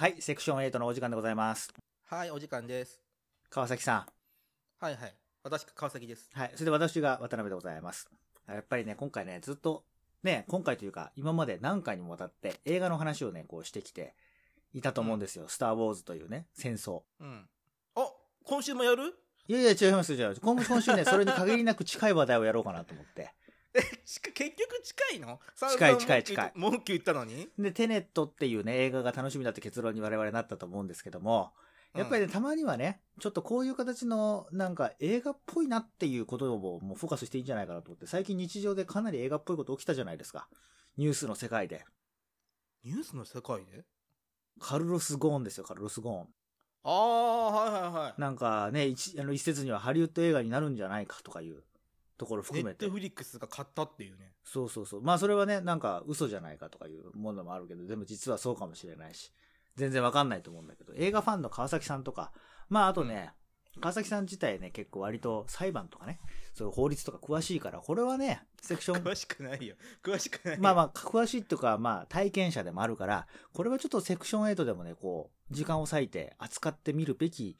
はい、セクション8のお時間でございます。はい、お時間です。川崎さん。はいはい。私、川崎です。はい、それで私が渡辺でございます。やっぱりね、今回ね、ずっと、ね、今回というか、今まで何回にもわたって映画の話をね、こうしてきていたと思うんですよ。スター・ウォーズというね、戦争。うん。あ、今週もやる？いやいや、違いますよ、違います。今今週ね、それに限りなく近い話題をやろうかなと思って。え、結局近いの？近い近い近い文句言ったのに？で、テネットっていうね、映画が楽しみだって結論に我々なったと思うんですけども、やっぱりね、たまにはね、ちょっとこういう形の、なんか映画っぽいなっていうことをもうフォーカスしていいんじゃないかなと思って、最近日常でかなり映画っぽいこと起きたじゃないですか。ニュースの世界で。ニュースの世界で？カルロス・ゴーンですよ、カルロス・ゴーン。ああ、はいはいはい。なんかね、一あの一説にはハリウッド映画になるんじゃないかとかいうところネ含めてット。フリックスが買ったっていうね。そうそうそう。まあそれはね、なんか嘘じゃないかとかいうものもあるけど、でも実はそうかもしれないし、全然わかんないと思うんだけど、映画ファンの川崎さんとか、まああとね、川崎さん自体ね、結構割と裁判とかね、そういう法律とか詳しいから、これはね、セクション、詳しくないよ。詳しくないよ。まあまあ、詳しいっていうか、まあ、体験者でもあるから、これはちょっとセクション8でもね、こう、時間を割いて扱ってみるべき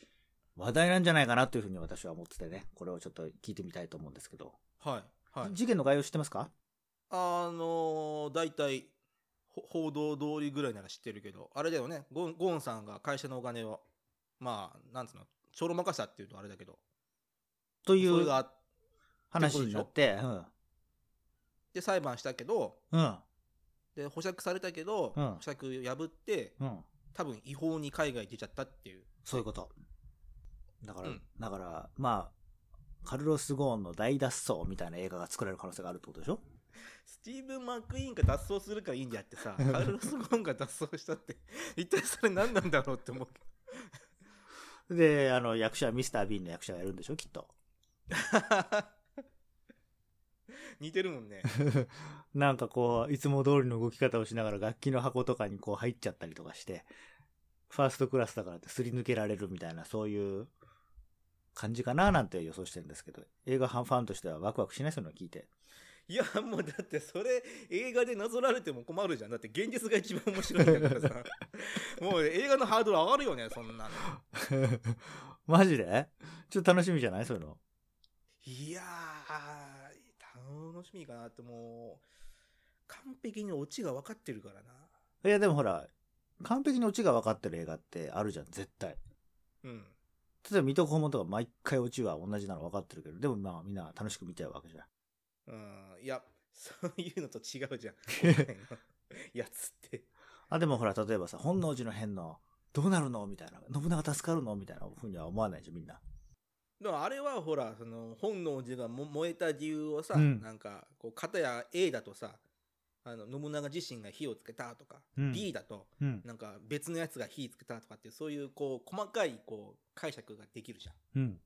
話題なんじゃないかなというふうに私は思っててね、これをちょっと聞いてみたいと思うんですけど。はい。はい。事件の概要知ってますか？あのー、大体、ほ報道通りぐらいなら知ってるけど、あれだよね、ゴンゴーンさんが会社のお金を、まあ、なんつうの、ちょろまかしたっていうとあれだけど、という話になって、て裁判したけど、うん。うん。で、保釈されたけど、うん保釈破って、うん。多分違法に海外出ちゃったっていう。そういうこと。だから、うんだから、まあ、カルロス・ゴーンの大脱走みたいな映画が作られる可能性があるってことでしょ？スティーブン・マック・イーンが脱走するからいいんであってさ、カルロス・ゴーンが脱走したって、一体それ何なんだろうって思うけど。で、あの、役者はミスター・ビーンの役者がやるんでしょ？きっと。似てるもんね。なんかこう、いつも通りの動き方をしながら楽器の箱とかにこう入っちゃったりとかして、ファーストクラスだからってすり抜けられるみたいな、そういう感じかななんて予想してるんですけど、映画ファンとしてはワクワクしない？そういうのを聞いて。いや、もうだってそれ映画でなぞられても困るじゃん。だって現実が一番面白いんだからさ。もう映画のハードル上がるよね、そんなの。マジで？ちょっと楽しみじゃない？そういうの。いやー、楽しみかなってもう、完璧にオチが分かってるからな。いや、でもほら、完璧にオチが分かってる映画ってあるじゃん、絶対。うん。例えば、水戸黄門とか毎回オチは同じなの分かってるけど、でもまあみんな楽しく見ちゃうわけじゃん。うん。いや、そういうのと違うじゃん。やつって。あ、でもほら、例えばさ、本能寺の変の、どうなるの？みたいな。信長助か？るのみたいなふうには思わないじゃん、みんな。でもあれはほら、その本能寺がも燃えた理由をさ、うんなんか、こう、片や A だとさ、あの信長自身が火をつけたとか、うん B だと、うん。なんか別のやつが火つけたとかっていう、そういうこう、細かいこう、解釈ができるじゃん。うん。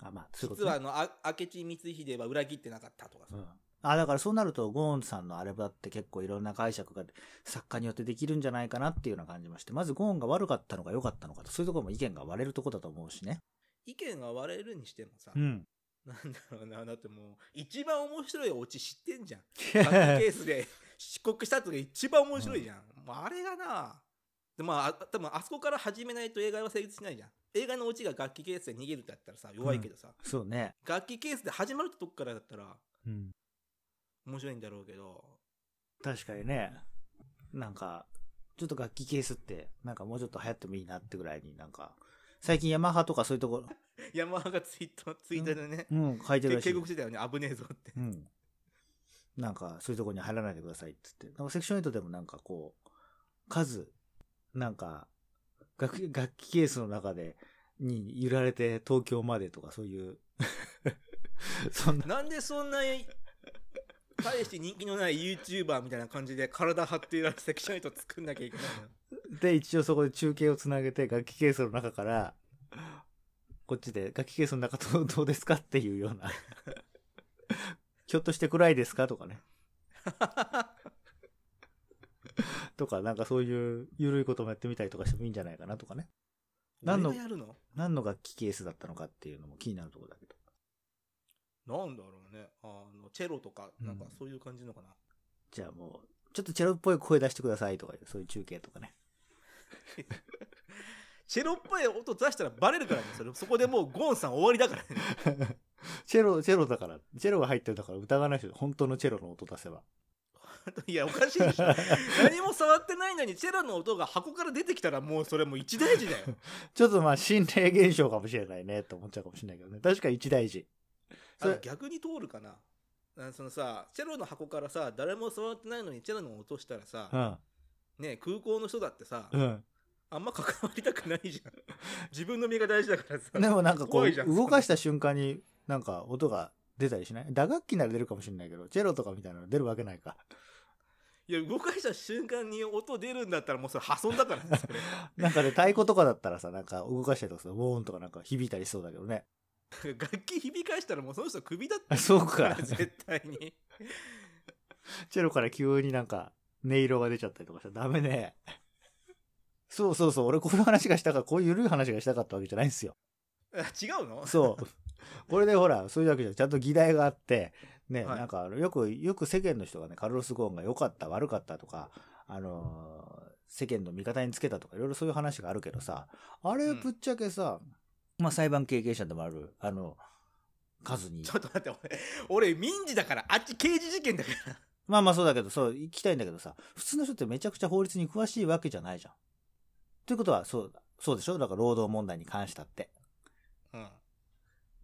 あ、まあ、そういうこと、ね。実はあの、あ明智光秀は裏切ってなかったとかさ。うん。あ、だからそうなると、ゴーンさんのあれだって結構いろんな解釈が作家によってできるんじゃないかなっていうような感じまして、まずゴーンが悪かったのか良かったのかと、そういうところも意見が割れるところだと思うしね。意見が割れるにしてもさ、うん。なんだろうな、だってもう、一番面白いオチ知ってんじゃん。バックケースで 漆黒した後が一番面白いじゃん。もうあれがな、でまあ、あ多分あそこから始めないと映画は成立しないじゃん。映画のオチが楽器ケースで逃げるってやったらさ、弱いけどさ、そうね。楽器ケースで始まるってとこからだったらうん。面白いんだろうけど、確かにね。なんか、ちょっと楽器ケースって、なんかもうちょっと流行ってもいいなってぐらいになんか、最近ヤマハとかそういうところ、ヤマハがツイート、ツイッターでね、うん、書いてるらしい警告。してたよね、危ねえぞって。うん。なんか、そういうところに入らないでくださいって言って。なんかセクション8でもなんかこう、数、なんか、楽器楽器ケースの中で、に揺られて東京までとかそういう、そんな、なんでそんな、大して人気のない YouTuber みたいな感じで体張っているセクション8作んなきゃいけないの？で、一応そこで中継をつなげて楽器ケースの中から、こっちで楽器ケースの中どうどうですかっていうような。ひょっとして暗いですかとかね。とか、なんかそういう緩いこともやってみたりとかしてもいいんじゃないかなとかね。何のの？何の楽器ケースだったのかっていうのも気になるところだけど。なんだろうね。あの、チェロとか、なんかそういう感じのかな？じゃあもう、ちょっとチェロっぽい声出してくださいとかそういう中継とかね。チェロっぽい音出したらバレるからねそれそこでもうゴンさん終わりだからね チェロ、チェロだから、チェロが入ってるんだから疑わない人、本当のチェロの音出せば。いやおかしいでしょ 何も触ってないのにチェロの音が箱から出てきたらもうそれもう一大事だよちょっとまあ心霊現象かもしれないね、と思っちゃうかもしれないけどね。確かに一大事。そあれ逆に通るかなあそのさチェロの箱からさ誰も触ってないのにチェロの音したらさ、うん。ね空港の人だってさ、うん。あんま関わりたくないじゃん。自分の身が大事だからさ。でもなんかこう、動かした瞬間になんか音が出たりしない？打楽器なら出るかもしれないけど、チェロとかみたいなの出るわけないか。いや動かした瞬間に音出るんだったらもうそれ破損だからね なんかね、太鼓とかだったらさ、なんか動かしたりとかさ、ウォーンとかなんか響いたりしそうだけどね。楽器響かしたらもうその人クビだって。あそうか。絶対に。チェロから急になんか音色が出ちゃったりとかしたらダメね。そうそうそう、俺こういう話がしたから、こういう緩い話がしたかったわけじゃないんですよ。あ違うの？そう。これでほら、そういうわけじゃん。ちゃんと議題があって、ね、はい。なんか、よく、よく世間の人がね、カルロス・ゴーンが良かった、悪かったとか、あのー世間の味方につけたとか、いろいろそういう話があるけどさ、あれうん。ぶっちゃけさ、まあ裁判経験者でもある、あの、数に。ちょっと待って俺俺民事だからあっち刑事事件だから。まあまあそうだけど、そう、行きたいんだけどさ、普通の人ってめちゃくちゃ法律に詳しいわけじゃないじゃん。ということは、そう、そうでしょ？だから労働問題に関したって。うん。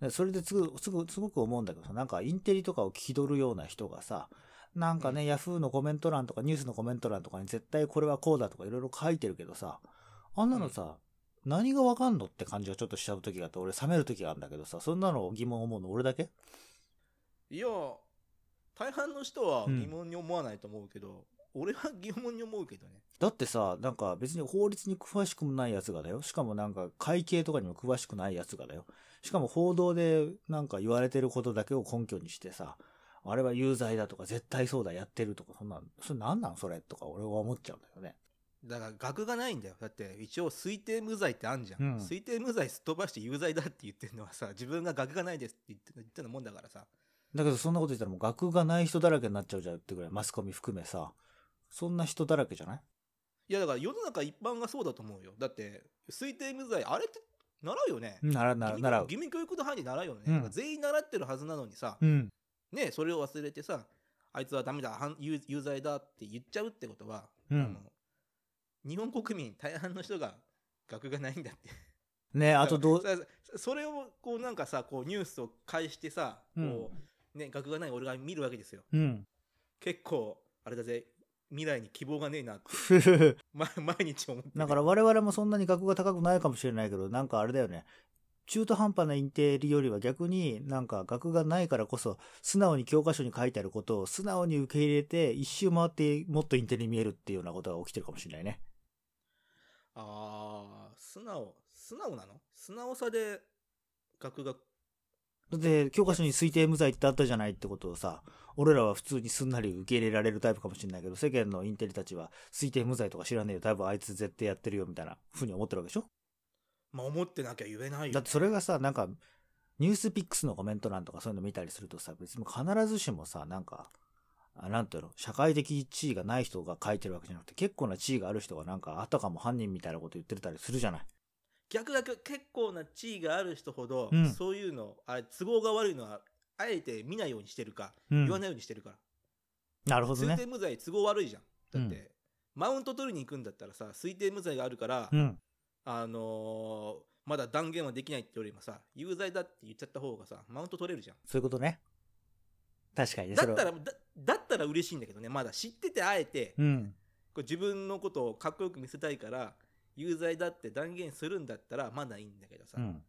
でそれですぐ、すぐ、すごく思うんだけどさ、なんかインテリとかを聞き取るような人がさ、なんかね、ヤフーのコメント欄とかニュースのコメント欄とかに絶対これはこうだとかいろいろ書いてるけどさ、あんなのさ、何がわかんのって感じがちょっとしちゃう時があって、俺冷める時があるんだけどさ、そんなの疑問思うの俺だけ？いや大半の人はうん。疑問に思わないと思うけど、俺は疑問に思うけどねだってさ、なんか別に法律に詳しくもないやつがだよ。しかもなんか会計とかにも詳しくないやつがだよ。しかも報道でなんか言われてることだけを根拠にしてさ、あれは有罪だとか絶対そうだやってるとか、そんなん、それなんなんそれとか俺は思っちゃうんだよね。だから額がないんだよだって一応推定無罪ってあんじゃん、うん推定無罪すっ飛ばして有罪だって言ってるのはさ自分が額がないですって言って言ってるもんだからさだけどそんなこと言ったらもう学がない人だらけになっちゃうじゃんってぐらいマスコミ含めさ、そんな人だらけじゃない？いやだから世の中一般がそうだと思うよ。だって推定無罪あれって習うよね？なら、なら、義務習う。義務教育の範囲で習うよね、うん。全員習ってるはずなのにさ、うん。ねそれを忘れてさあいつはダメだ反有有罪だって言っちゃうってことは、うん。日本国民大半の人が学がないんだって。ねあとどう、そそれをこうなんかさこうニュースを返してさこう、ね学がない俺が見るわけですよ。うん。結構あれだぜ未来に希望がねえなって、毎日思ってるだから我々もそんなに額が高くないかもしれないけど、なんかあれだよね。中途半端なインテリよりは逆になんか額がないからこそ素直に教科書に書いてあることを素直に受け入れて一周回ってもっとインテリに見えるっていうようなことが起きてるかもしれないね。ああ素直素直なの？素直さで学がだって教科書に推定無罪ってあったじゃないってことをさ、俺らは普通にすんなり受け入れられるタイプかもしれないけど、世間のインテリたちは推定無罪とか知らねえよ。多分あいつ絶対やってるよみたいな風に思ってるわけでしょ？まあ思ってなきゃ言えないよだってそれがさ、なんか、ニュースピックスのコメント欄とかそういうの見たりするとさ、別に必ずしもさ、なんか、あなんていうの、社会的地位がない人が書いてるわけじゃなくて、結構な地位がある人がなんか、あたかも犯人みたいなこと言ってたりするじゃない？逆逆結構な地位がある人ほど、うんそういうのあれ都合が悪いのはあえて見ないようにしてるか、うん言わないようにしてるからなるほどね推定。無罪都合悪いじゃんだって、うんマウント取りに行くんだったらさ推定無罪があるから、うん。あのーまだ断言はできないってよりもさ有罪だって言っちゃった方がさマウント取れるじゃんそういうことね。確かにね。だそれはったらだだったら嬉しいんだけどねまだ知っててあえて、うん。こう自分のことをかっこよく見せたいから有罪だって断言するんだったらまだいいんだけどさ、うん。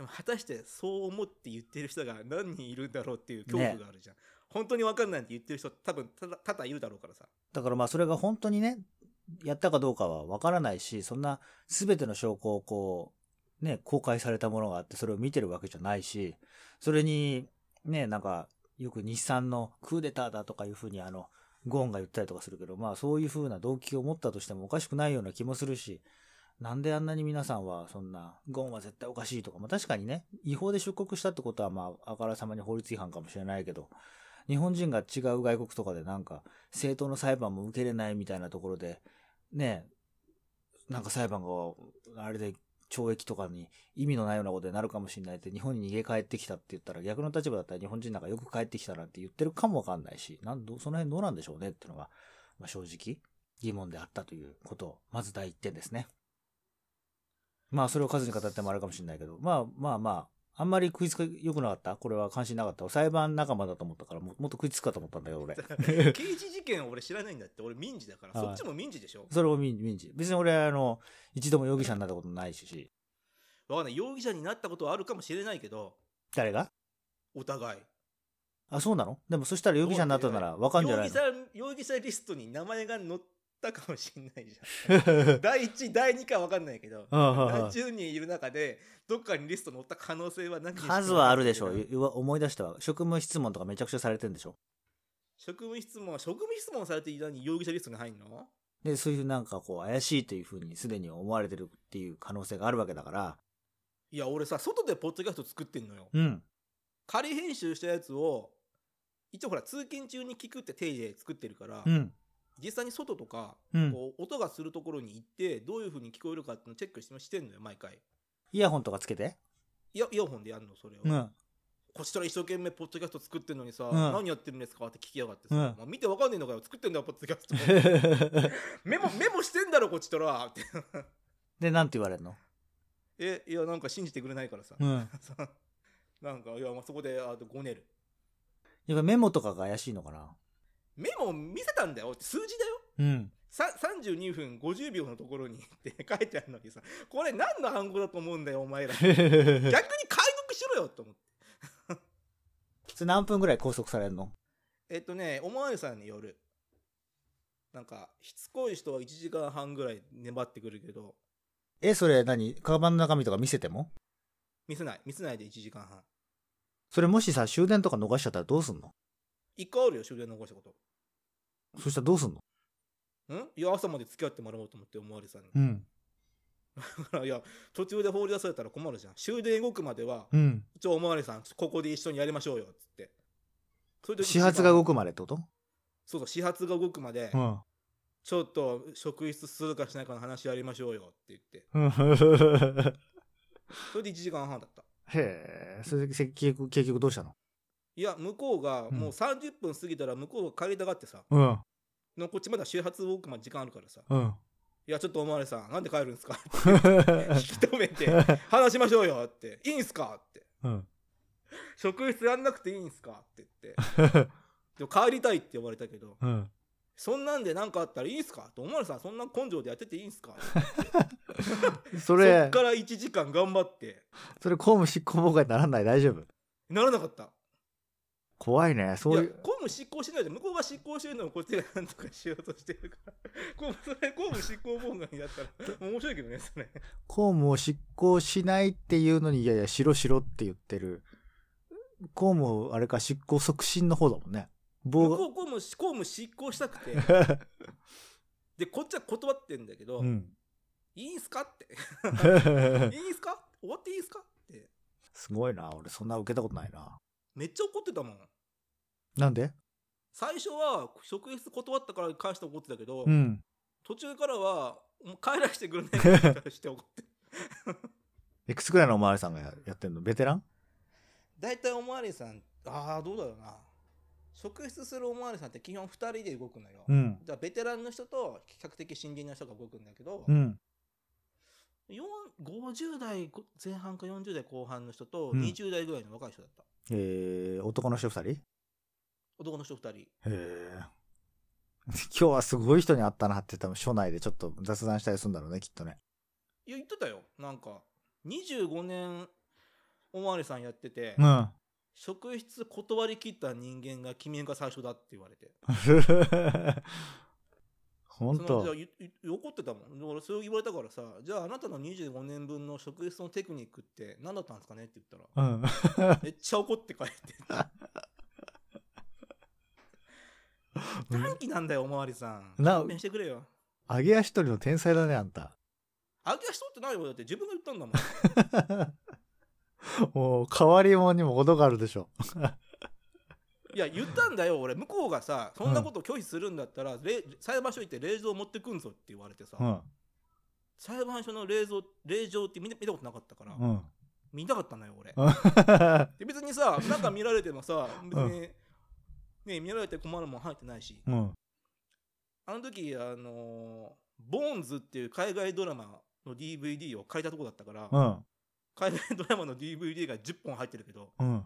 でも果たしてそう思って言ってる人が何人いるんだろうっていう恐怖があるじゃん、本当に分かんないって言ってる人多分ただただいるだろうからさ。だからまあそれが本当にね、やったかどうかはわからないし、そんな全ての証拠をこう、ね、公開されたものがあってそれを見てるわけじゃないし、それに、ね、なんか、よく日産のクーデターだとかいうふうにあの、ゴーンが言ったりとかするけど、まあそういうふうな動機を持ったとしてもおかしくないような気もするし、なんであんなに皆さんはそんな、ゴンは絶対おかしいとか、まあ確かにね、違法で出国したってことはまああからさまに法律違反かもしれないけど、日本人が違う外国とかでなんか、正当の裁判も受けれないみたいなところで、ねなんか裁判が、あれで懲役とかに意味のないようなことになるかもしれないって、日本に逃げ帰ってきたって言ったら、逆の立場だったら日本人なんかよく帰ってきたなんて言ってるかもわかんないし、なんど、その辺どうなんでしょうねっていうのが、まあ、正直疑問であったということを、まず第一点ですね。まあ、それを数に語ってもあるかもしれないけど、まあまあまあ、あんまり食いつか良くなかった？これは関心なかった？裁判仲間だと思ったからも、もっと食いつくかと思ったんだよ、俺。刑事事件俺知らないんだって。俺民事だから。はい。そっちも民事でしょ？それを民民事。別に俺は、あの、一度も容疑者になったことないし、わかんない。容疑者になったことはあるかもしれないけど。誰が？お互い。あ、そうなの？でもそしたら容疑者になったならわかんじゃないの？容疑者容疑者リストに名前が載ったかもしれないじゃん 第1第2か分かんないけど何十人いる中でどっかにリスト載った可能性はなきにしも数はあるでしょう。思い出したわ。職務質問とかめちゃくちゃされてるんでしょ？職務質問職務質問されていたに容疑者リストに入んの？で、そういうなんかこう怪しいというふうにすでに思われてるっていう可能性があるわけだから、いや俺さ外でポッドキャスト作ってんのようん。仮編集したやつを一応ほら通勤中に聞くって定義で作ってるから、うん。実際に外とか、うん。こう音がするところに行ってどういう風に聞こえるかっていうのをチェックしてしてんのよ毎回。イヤホンとかつけて？いやイヤホンでやんのそれを、うん。こっちら一生懸命ポッドキャスト作ってんのにさ、ん。何やってるんですかって聞きやがってさ、うん。まあ見てわかんねえのかよ作ってんだよポッドキャスト。メモメモしてんだろこっちとら。ってで、なんて言われるの？えいやなんか信じてくれないからさ、うん。なんかいやまあそこであとごねる。やっぱメモとかが怪しいのかな？メモ見せたんだよ。数字だよ。うん。さ32分50秒のところに。って書いてあるのにさ。これ何の暗号だと思うんだよお前ら。逆に解読しろよと思って。それ何分ぐらい拘束されるの？えっとねおまわりさんによる。なんかしつこい人は1時間半ぐらい粘ってくるけど。え、それ何？カバンの中身とか見せても？見せない。見せないで1時間半。それもしさ、終電とか逃しちゃったらどうすんの？一回あるよ終電残したことそしたらどうすんの？ん？いや朝まで付き合ってもらおうと思っておまわりさんに。うん。だからいや途中で放り出されたら困るじゃん。終電動くまではうん。ちょおまわりさんここで一緒にやりましょうよっつって。それで始発が動くくまでってこと？そうそう始発が動くまで、うん。ちょっと職質するかしないかの話やりましょうよって言って。それで1時間半だった。へえ、それで結局、結局どうしたの？いや向こうがうん。もう30分過ぎたら向こうが帰りたがってさ、うん。のこっちまだ始発動くまで時間あるからさ。うん。いやちょっとおまわりさんなんで帰るんですか？って引き止めて話しましょうよって。いいんすか？って。うん。職質やんなくていいんすか？って言って。でも帰りたいって言われたけどうん。そんなんで何かあったらいいんすか？っておまわりさんそんな根性でやってていいんすか？そそっれか、ら1時間頑張って。それ公務執行妨害にならない？大丈夫？ならなかった怖いね。そういう。公務執行しないで向こうが執行してるのをこっちがなんとかしようとしてるから 公務それ公務執行妨害だったら 面白いけどねそれ公務を執行しないっていうのに、いやいや、しろしろって言ってる。公務、あれか、執行促進の方だもんね。向棒こう公務公務執行したくてが。でこっちは断ってんだけど、うん。いいんすかっていいんすか？終わっていいんすか？ってすごいな。俺、そんな受けたことないな。めっちゃ怒ってたもん。なんで？最初は職質断ったから返して怒ってたけど、うん。途中からはもう帰らせてくれないからして怒って。いくつくらいのおまわりさんがややってんの？ベテラン？大体おまわりさんああどうだろうな。職質するおまわりさんって基本2人で動くのよ、うん。だからベテランの人と比較的新人の人が動くんだけど、うん。よん50代前半か40代後半の人とうん。20代ぐらいの若い人だった、えー、男の人二人？へ男の人2人。え。今日はすごい人に会ったなって多分署内でちょっと雑談したりするんだろうね、きっとね。いや言ってたよ。なんか25年おまわりさんやってて、うん。職質断り切った人間が君が最初だって言われて 本そのじゃあ怒ってたもん。だからそう言われたからさじゃああなたの25年分の職質のテクニックって何だったんですかねって言ったらうん。めっちゃ怒って帰って 短期なんだよおまわりさん。な勘弁してくれよ。揚げ足取りの天才だね、あんた。あげ足取ってないよ。だって自分が言ったんだもん。もう、変わり者にも程があるでしょ。いや言ったんだよ俺向こうがさそんなこと拒否するんだったら、れ裁判所行って令状持ってくんぞって言われてさ、うん。裁判所の令状令状って見た見たことなかったから、うん。見たかったのよ俺 うで別にさなんか見られてもさ別に、ね見られて困るもん入ってないしん。あの時あのーボーンズっていう海外ドラマの DVD を借りたとこだったから、うん。海外ドラマの DVD が10本入ってるけどうん。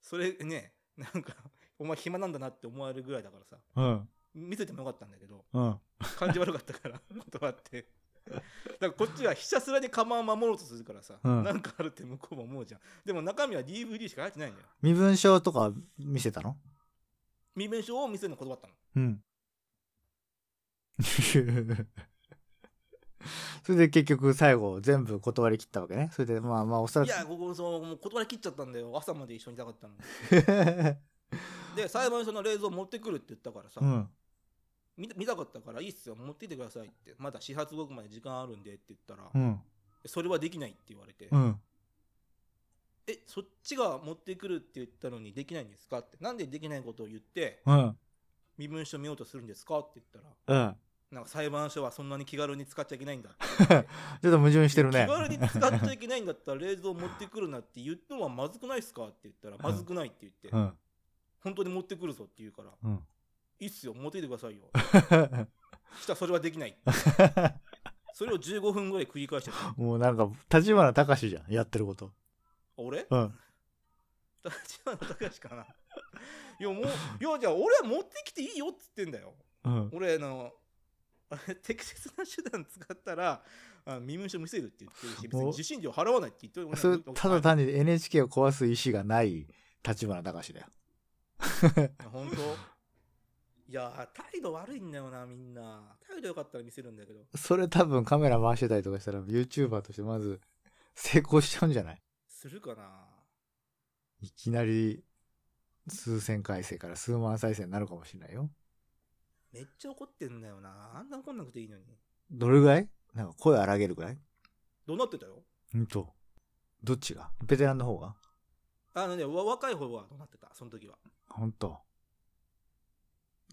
それねなんかお前暇なんだなって思われるぐらいだからさうん。見せてもよかったんだけどうん。感じ悪かったから 断ってだからこっちはひたすらにカマを守ろうとするからさ、うんなんかあるって向こうも思うじゃんでも中身は DVD しか入ってないんだよ身分証とか見せたの？身分証を見せるの断ったのうん。それで結局最後全部断り切ったわけね。それでまあまあおそらく。いやここそうもう断り切っちゃったんだよ朝まで一緒にいたかったの で裁判所の冷蔵持ってくるって言ったからさ、うん。見見たかったからいいっすよ持ってきてくださいってまだ始発動くまで時間あるんでって言ったら、うん。それはできないって言われて、うん。えそっちが持ってくるって言ったのにできないんですかってなんでできないことを言ってうん。身分証見ようとするんですかって言ったらうん。なんか裁判所はそんなに気軽に使っちゃいけないんだって ちょっと矛盾してるね。気軽に使っちゃいけないんだったら冷蔵持ってくるなって言ったのはまずくないっすかって言ったらまずくないって言って、うん。本当に持ってくるぞって言うからうん。いいっすよ持ってきてくださいよ したらそれはできない それを15分ぐらい繰り返してたもうなんか、立花隆じゃん。やってること。俺？うん。立花隆かな？いやもういやじゃあ俺は持ってきていいよっつってんだようん。俺あの適切な手段使ったらあ身分証見せるって言ってるし別に受信料払わないって言ってるただ単に NHK を壊す意思がない立花隆だよ。本当？いや態度悪いんだよなみんな。態度よかったら見せるんだけど。それ多分カメラ回してたりとかしたら YouTuber としてまず成功しちゃうんじゃない？するかな？いきなり数千回生から数万再生になるかもしれないよ。めっちゃ怒ってんだよな。あんな怒んなくていいのに。どれぐらい？なんか声荒げるぐらい？どうなってたよ。うんと。どっちが？ベテランの方が？あのねわ若い方はどうなってたその時はほんと。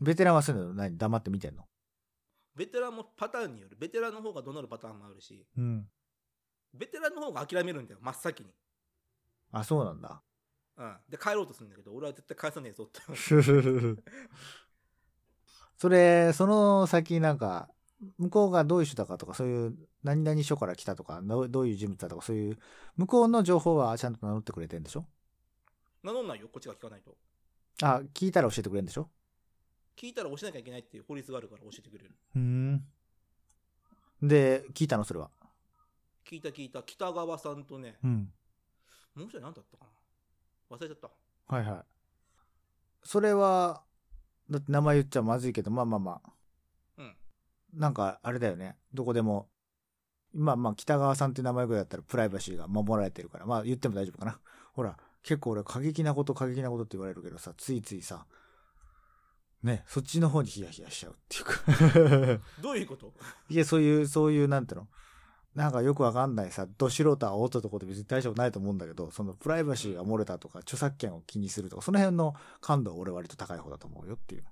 ベテランはそういうの何？黙って見てんの？ベテランもパターンによる。ベテランの方が怒鳴るパターンもあるし。うん。ベテランの方が諦めるんだよ真っ先に。あ、そうなんだ。うん。で帰ろうとするんだけど俺は絶対返さねえぞって それ、その先なんか、向こうがどういう人だかとか、そういう、何々署から来たとか、どうどういう人物だとか、そういう、向こうの情報はちゃんと名乗ってくれてんでしょ？名乗んないよこっちが聞かないとあ、聞いたら教えてくれるんでしょ？聞いたら教えなきゃいけないっていう法律があるから教えてくれるうーん。で、聞いたのそれは？聞いた聞いた北川さんとねうん。もう一人何だったかな？忘れちゃったはいはい。それは、だって名前言っちゃまずいけど、まあまあまあ。うんなんか、あれだよね。どこでも。まあまあ、北川さんって名前ぐらいだったらプライバシーが守られてるから、まあ言っても大丈夫かな。ほら、結構俺過激なこと過激なことって言われるけどさ、ついついさ、ね、そっちの方にヒヤヒヤしちゃうっていうか。どういうこと？いや、そういう、そういう、なんていうの？なんかよくわかんないさ、ど素人は煽ったところで別に大丈夫ないと思うんだけど、そのプライバシーが漏れたとか、著作権を気にするとか、その辺の感度は俺割と高い方だと思うよっていう。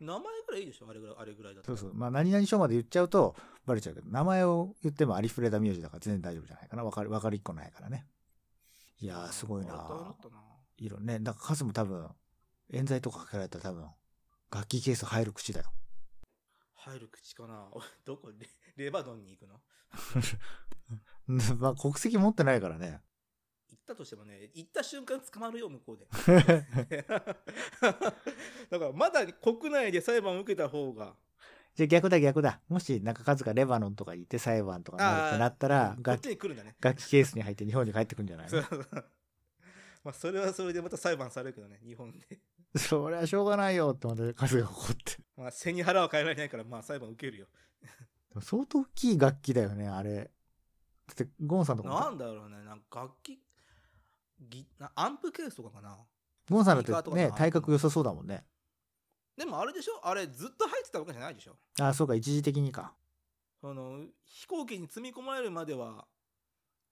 名前ぐらいいいでしょ？あれぐらいあれぐらいだったらそうそう。まあ、何々書まで言っちゃうとバレちゃうけど、名前を言ってもありふれた名字だから全然大丈夫じゃないかな。わかり、わかりっこないからね。いやー、すごいな色ね。だから数も多分、冤罪とかかけられたら多分、楽器ケース入る口だよ。入る口かな どこレ レバノンに行くの？まあ、国籍持ってないからね。行ったとしてもね行った瞬間捕まるよ向こうでだからまだ国内で裁判を受けた方がじゃあ逆だ逆だ。もし、なんか数がレバノンとか行って裁判とかなるってなったら、楽ちに来るんだね楽器ケースに入って日本に帰ってくんじゃないそうの？そうまあそれはそれでまた裁判されるけどね日本で そりゃしょうがないよってまた数が怒って。まあ背に腹は変えられないからまあ裁判受けるよ相当大きい楽器だよね、あれ。だって、ゴンさんとかもなんだろうねなんか楽器ギなアンプケースとかかなゴンさんだってね体格良さそうだもんね。でもあれでしょ？あれずっと入ってたわけじゃないでしょ？あ、そうか、一時的にか。その飛行機に積み込まれるまでは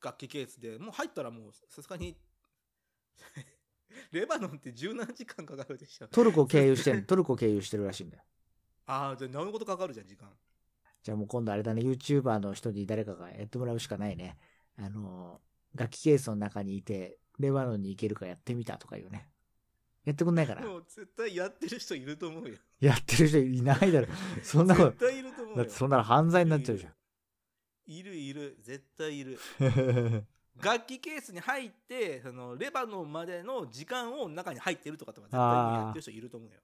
楽器ケースでもう入ったらもうさすがに レバノンって17時間かかるでしょ？トルコ経由してん、トルコ経由してるらしいんだよ。ああじゃあなることかかるじゃん時間じゃあもう今度あれだね、YouTuber の人に誰かがやってもらうしかないね。あの、楽器ケースの中にいて、レバノンに行けるかやってみたとか言うね。やってくんないかな。もう絶対やってる人いると思うよ。やってる人いないだろ。そんなこと絶。対いると思うよ。だってそんなの犯罪になっちゃうじゃん。いるいる。絶対いる。楽器ケースに入って、そのレバノンまでの時間を中に入ってるとかとか絶対やってる人いると思うよ。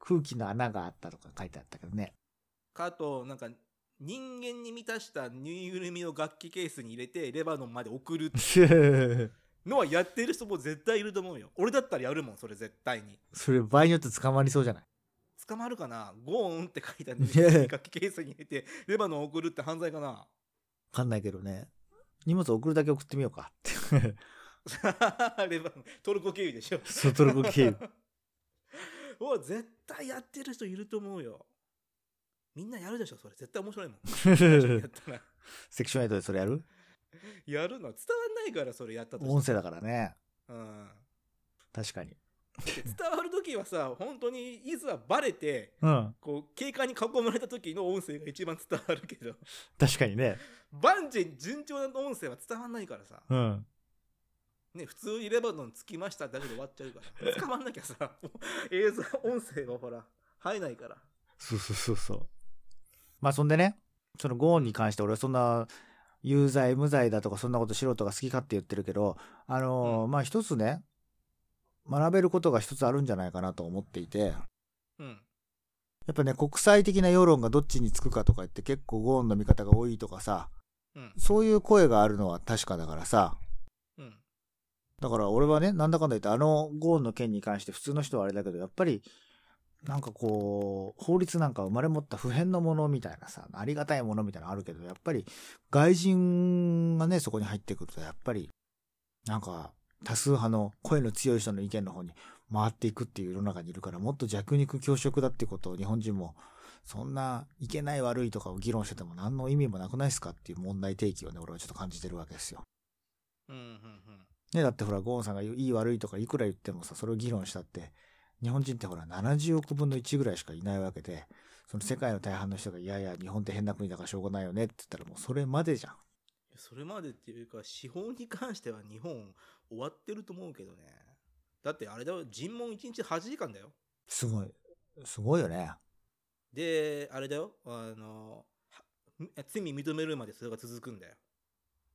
空気の穴があったとか書いてあったけどね。かあと、なんか、人間に満たしたぬいぐるみを楽器ケースに入れてレバノンまで送る のはやってる人も絶対いると思うよ。俺だったらやるもん、それ絶対に。それ場合によって捕まりそうじゃない？捕まるかな？ゴーンって書いたんいやで楽器ケースに入れてレバノン送るって犯罪かな？わかんないけどね。荷物送るだけ送ってみようか。って。レバノントルコ経由でしょ。そうトルコ経由。お絶対やってる人いると思うよ。みんなやるでしょそれ。絶対面白いもん。セクション8でそれやる？やるのは伝わんないからそれやったとして音声だからね。うん確かに。で伝わる時はさ本当にいざバレてうん。こう警官に囲まれた時の音声が一番伝わるけど確かにね。万事順調な音声は伝わんないからさうん。ね、普通にレバノン着きましただけで終わっちゃうから。捕まんなきゃさ、映像、音声がほら、入んないから。そうそうそうそう。まあそんでね、そのゴーンに関して俺はそんな有罪無罪だとかそんなこと素人が好き勝手言ってるけど、あのーうまあ一つね、学べることが一つあるんじゃないかなと思っていて、うん。やっぱね、国際的な世論がどっちにつくかとか言って結構ゴーンの見方が多いとかさ、うん。そういう声があるのは確かだからさ、うん。だから俺はね、なんだかんだ言ってあのゴーンの件に関して普通の人はあれだけど、やっぱり、なんかこう、法律なんか生まれ持った普遍のものみたいなさ、ありがたいものみたいなのあるけど、やっぱり外人がね、そこに入ってくると、やっぱり、なんか多数派の声の強い人の意見の方に回っていくっていう世の中にいるから、もっと弱肉強食だってことを日本人も、そんないけない悪いとかを議論してても何の意味もなくないですかっていう問題提起をね、俺はちょっと感じてるわけですよ。うん。うん。ね、だってほら、ゴーンさんがいい悪いとかいくら言ってもさ、それを議論したって、日本人ってほら、70億分の1ぐらいしかいないわけで、その世界の大半の人が、いやいや、日本って変な国だからしょうがないよねって言ったらもうそれまでじゃん。それまでっていうか、司法に関しては日本終わってると思うけどね。だってあれだよ、尋問1日8時間だよ。すごい。すごいよね。で、あれだよ、あの、は罪認めるまでそれが続くんだよ。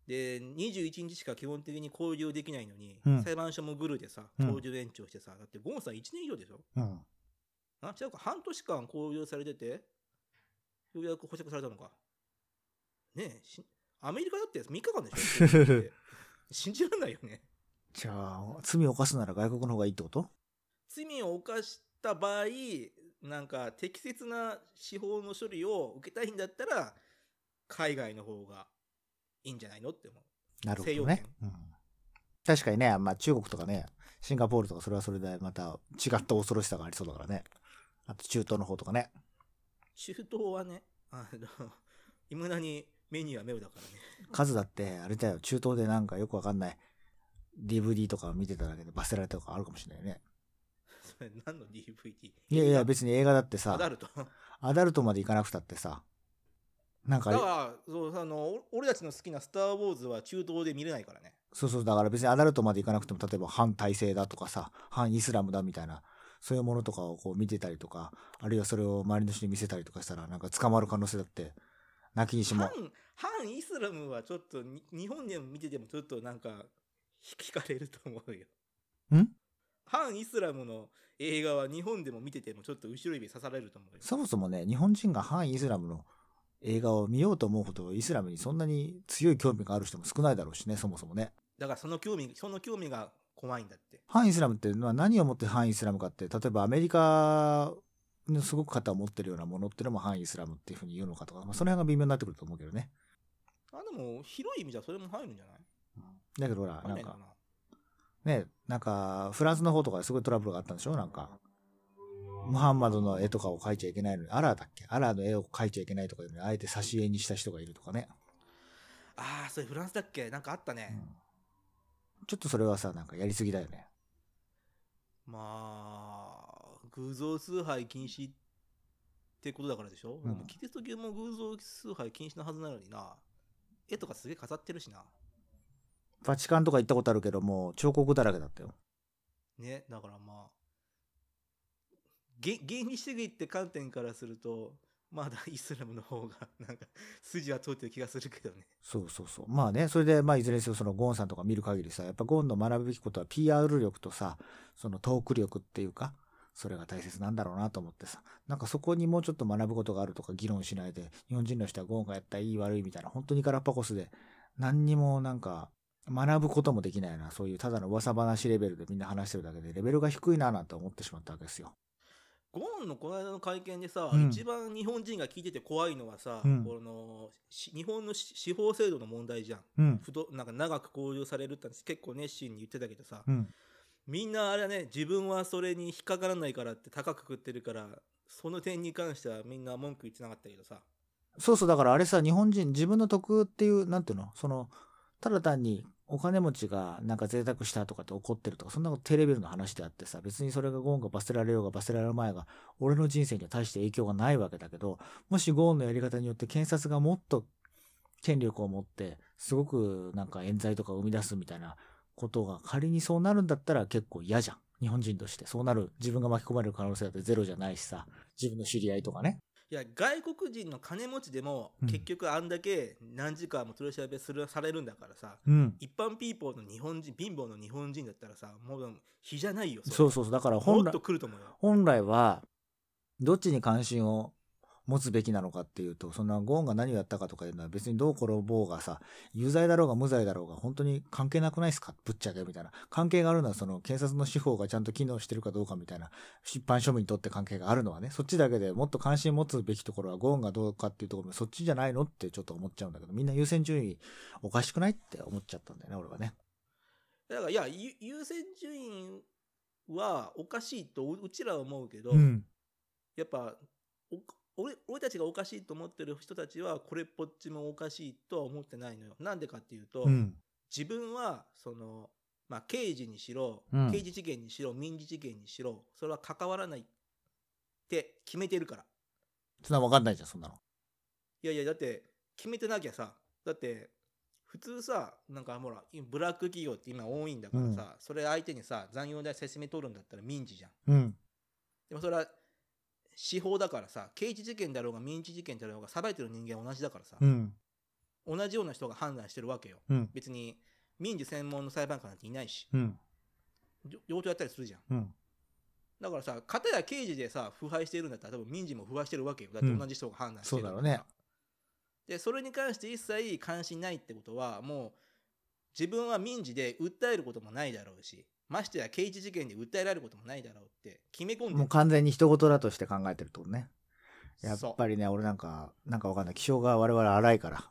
で、21日しか基本的に交流できないのに、うん裁判所もグルでさ、うん交流延長してさ、だってゴンさん1年以上でしょ？うん。あ、違うか、半年間交流されてて、ようやく保釈されたのか。ねえ、しアメリカだって3日間でしょ？信じらんないよね。じゃあ、罪を犯すなら外国の方がいいってこと？罪を犯した場合、なんか適切な司法の処理を受けたいんだったら、海外の方がいいんじゃないの？って思う。なるほどね圏。うん。確かにね、まあ中国とかね、シンガポールとかそれはそれでまた違った恐ろしさがありそうだからね。あと中東の方とかね。中東はね、あの、いまだにメニューはメウだからね。数だって、あれだよ、中東でなんかよくわかんない DVD とか見てただけで罰せられたとかあるかもしれないね。それ何の DVD? いやいや、別に映画だってさア、ダルト？アダルトまでいかなくたってさ、なんかだからそうあのお俺たちの好きな「スター・ウォーズ」は中東で見れないからね。そうそう、だから別にアダルトまでいかなくても、例えば反体制だとかさ、反イスラムだみたいな、そういうものとかをこう見てたりとか、あるいはそれを周りの人に見せたりとかしたら、なんか捕まる可能性だって、なきにしも。反。反イスラムはちょっとに日本でも見ててもちょっとなんか引かれると思うよ。ん？反イスラムの映画は日本でも見ててもちょっと後ろ指刺されると思うよ。そもそもね、日本人が反イスラムの映画を見ようと思うほど、イスラムにそんなに強い興味がある人も少ないだろうしね、そもそもね。だからその興味その興味が怖いんだって。反イスラムってまあ何をもって反イスラムかって、例えばアメリカのすごく肩を持ってるようなものっていうのも反イスラムっていうふうに言うのかとか、まあ、その辺が微妙になってくると思うけどね。あでも広い意味じゃそれも入るんじゃない？だけどほら、なんかね、なんか、フランスの方とかですごいトラブルがあったんでしょ？なんか、ムハンマドの絵とかを描いちゃいけないのに、アラーだっけ？アラーの絵を描いちゃいけないとかいうのに、あえて挿絵にした人がいるとかね。ああそれフランスだっけ？なんかあったね、ちょっとそれはさ、なんかやりすぎだよね。まあ偶像崇拝禁止っってことだからでしょ、うん。キリスト教も偶像崇拝禁止のはずなのにな。絵とかすげえ飾ってるしな。バチカンとか行ったことあるけど、もう彫刻だらけだったよ。ねだからまあげ原理主義って観点からするとまだイスラムの方が なんか筋は通ってる気がするけどねそうそうそう。まあね、それで、まあいずれにせよそのゴーンさんとか見る限りさ、やっぱゴーンの学ぶべきことは PR 力とさ、そのトーク力っていうか、それが大切なんだろうなと思ってさ、なんかそこにもうちょっと学ぶことがあるとか議論しないで、日本人の人はゴーンがやったらいい悪いみたいな、本当にガラパゴスで、何にもなんか、学ぶこともできないな、そういうただの噂話レベルでみんな話してるだけで、レベルが低いななんて思ってしまったわけですよ。ゴーンのこの間の会見でさ、うん。一番日本人が聞いてて怖いのはさ、うん。このし日本のし司法制度の問題じゃん。うん。不動なんか長く交流されるって結構熱心に言ってたけどさ、うん。みんなあれはね自分はそれに引っかからないからって高く食ってるからその点に関してはみんな文句言ってなかったけどさ。そうそう、だからあれさ、日本人、自分の得っていう、なんていうの？その、ただ単にお金持ちがなんか贅沢したとかって怒ってるとか、そんなこと低レベルの話であってさ、別にそれがゴーンが罰せられようが罰せられる前が、俺の人生には大して影響がないわけだけど、もしゴーンのやり方によって検察がもっと権力を持って、すごくなんか冤罪とか生み出すみたいなことが仮にそうなるんだったら結構嫌じゃん。日本人として。そうなる、自分が巻き込まれる可能性だってゼロじゃないしさ、自分の知り合いとかね。いや外国人の金持ちでもうん結局あんだけ何時間も取り調べするされるんだからさうん。一般ピーポーの日本人貧乏の日本人だったらさもう比じゃないよれそうそうそう。だから本来もっと、来ると思うよ本来は、どっちに関心を持つべきなのかっていうと、そんなゴーンが何をやったかとかいうのは別にどう転ぼうがさ、有罪だろうが無罪だろうが本当に関係なくないですか？ぶっちゃけみたいな。関係があるのはその警察の司法がちゃんと機能してるかどうかみたいな、一般庶民にとって関係があるのはね、そっちだけでもっと関心持つべきところはゴーンがどうかっていうところもそっちじゃないのってちょっと思っちゃうんだけど、みんな優先順位おかしくないって思っちゃったんだよね、俺はね。だからいやゆ優先順位はおかしいとううちらは思うけど、うん。やっぱお俺俺たちがおかしいと思ってる人たちはこれっぽっちもおかしいとは思ってないのよ。なんでかっていうと、うん。自分はその、まあ、刑事にしろ、うん刑事事件にしろ民事事件にしろそれは関わらないって決めてるから。そんなわかんないじゃん、そんなの。いやいやだって決めてなきゃさだって普通さなんかほらブラック企業って今多いんだからさ、それ相手にさ残業代説明取るんだったら民事じゃん。うん。でもそれは司法だからさ刑事事件だろうが民事事件だろうが裁いてる人間は同じだからさ、うん。同じような人が判断してるわけようん。別に民事専門の裁判官なんていないしうん。両両方やったりするじゃんうん。だからさ片や刑事でさ腐敗してるんだったら多分民事も腐敗してるわけよだって同じ人が判断してるんからそうだろうねでそれに関して一切関心ないってことはもう自分は民事で訴えることもないだろうしましてや刑事事件で訴えられることもないだろうって決め込んでる。もう完全に人事だとして考えてるってことね。やっぱりね、俺なんか、なんかわかんない。気性が我々荒いから、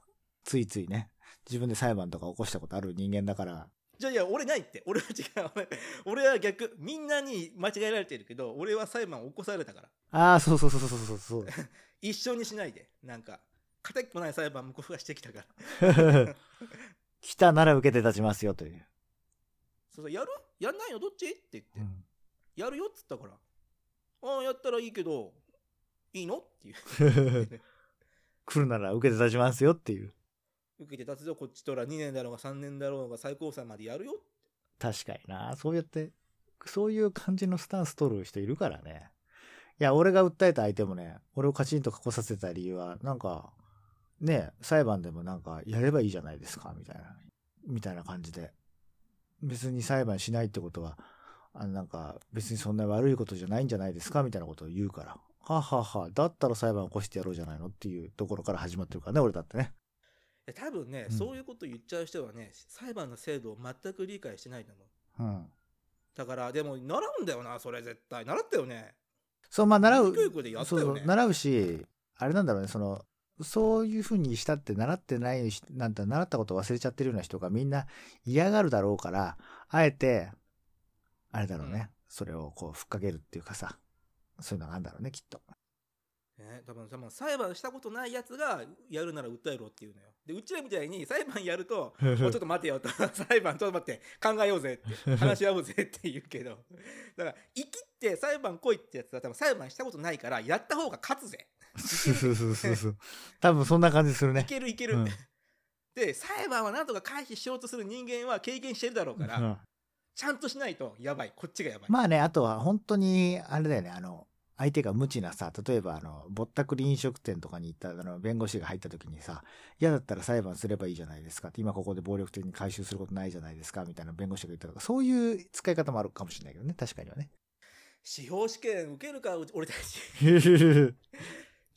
ついついね、自分で裁判とか起こしたことある人間だから、じゃあいや俺ないって。俺は違う。俺俺は逆みんなに間違えられてるけど俺は裁判を起こされたから。ああ、そうそうそうそうそうそう。一緒にしないで。なんか勝てっこない裁判向こうがしてきたから。来たなら受けて立ちますよという。そやる？やんないの？どっち？って言って、うん。やるよっつったから。ああやったらいいけどいいの？っていう。来るなら受けて立ちますよっていう。受けて立つよこっちとら。2年だろうが3年だろうが最高裁までやるよ確かにな。そうやって、そういう感じのスタンス取る人いるからね。いや、俺が訴えた相手もね、俺をカチンとかこさせた理由は、なんか、ね、裁判でもなんか、やればいいじゃないですか、みたいな、みたいな感じで。別に裁判しないってことは、あのなんか、別にそんな悪いことじゃないんじゃないですか、みたいなことを言うから。はあ、はあはあ、だったら裁判起こしてやろうじゃないのっていうところから始まってるからね、俺だってね。多分ね、うんそういうこと言っちゃう人はね裁判の制度を全く理解してないと思ううん。だからでも習うんだよなそれ絶対習ったよねそう、まあ、習う。教育でやったそうよねそう習うし、あれなんだろうね、その、そういうふうにしたって習ってないし、なんて習ったこと忘れちゃってるような人がみんな嫌がるだろうから、あえて、あれだろうね、うん。それをこう、ふっかけるっていうかさ、そういうのがあるんだろうね、きっと。ね、多分多分裁判したことないやつがやるなら訴えろっていうのよ。でうちらみたいに裁判やると もうちょっと待てよと。裁判ちょっと待って考えようぜって話し合おうぜって言うけど。だから生きって裁判来いってやつは多分裁判したことないからやった方が勝つぜそうそうそうそう。多分そんな感じするいね。けるいける、うん。で裁判はなんとか回避しようとする人間は経験してるだろうから、うん。ちゃんとしないとやばい。こっちがやばい、まあね、あとは本当に、あれだよね、あの、相手が無知なさ、例えばあの、ぼったくり飲食店とかに行ったあの弁護士が入った時にさ、嫌だったら裁判すればいいじゃないですかって、今ここで暴力的に回収することないじゃないですかみたいな弁護士が言ったとか、そういう使い方もあるかもしれないけどね、確かにはね。司法試験受けるか俺たち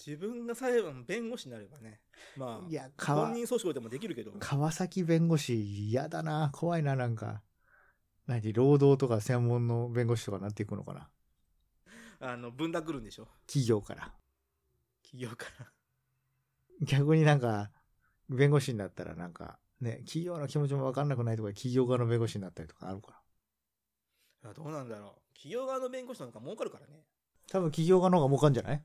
自分が裁判弁護士になればねまあいや、本川、人訴訟でもできるけど。川崎弁護士嫌だな、怖いな、なんか。何労働とか専門の弁護士とかなっていくのかな。あの分断来るんでしょ？企業から。企業から。逆になんか、弁護士になったらなんか、ね、企業の気持ちもわかんなくないとか、企業側の弁護士になったりとかあるから。あどうなんだろう。企業側の弁護士なんか儲かるからね。多分企業側の方が儲かんじゃない？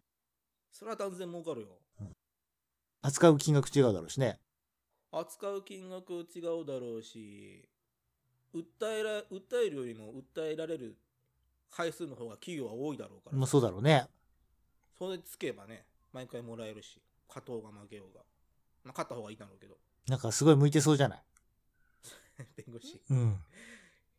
それは断然儲かるよ扱う金額違うだろうしね。扱う金額違うだろうし訴えら訴えるよりも訴えられる回数の方が企業は多いだろうから、まあそうだろうね。それつけばね毎回もらえるし勝とうが負けようが、まあ、勝った方がいいだろうけどなんかすごい向いてそうじゃない？弁護士うん。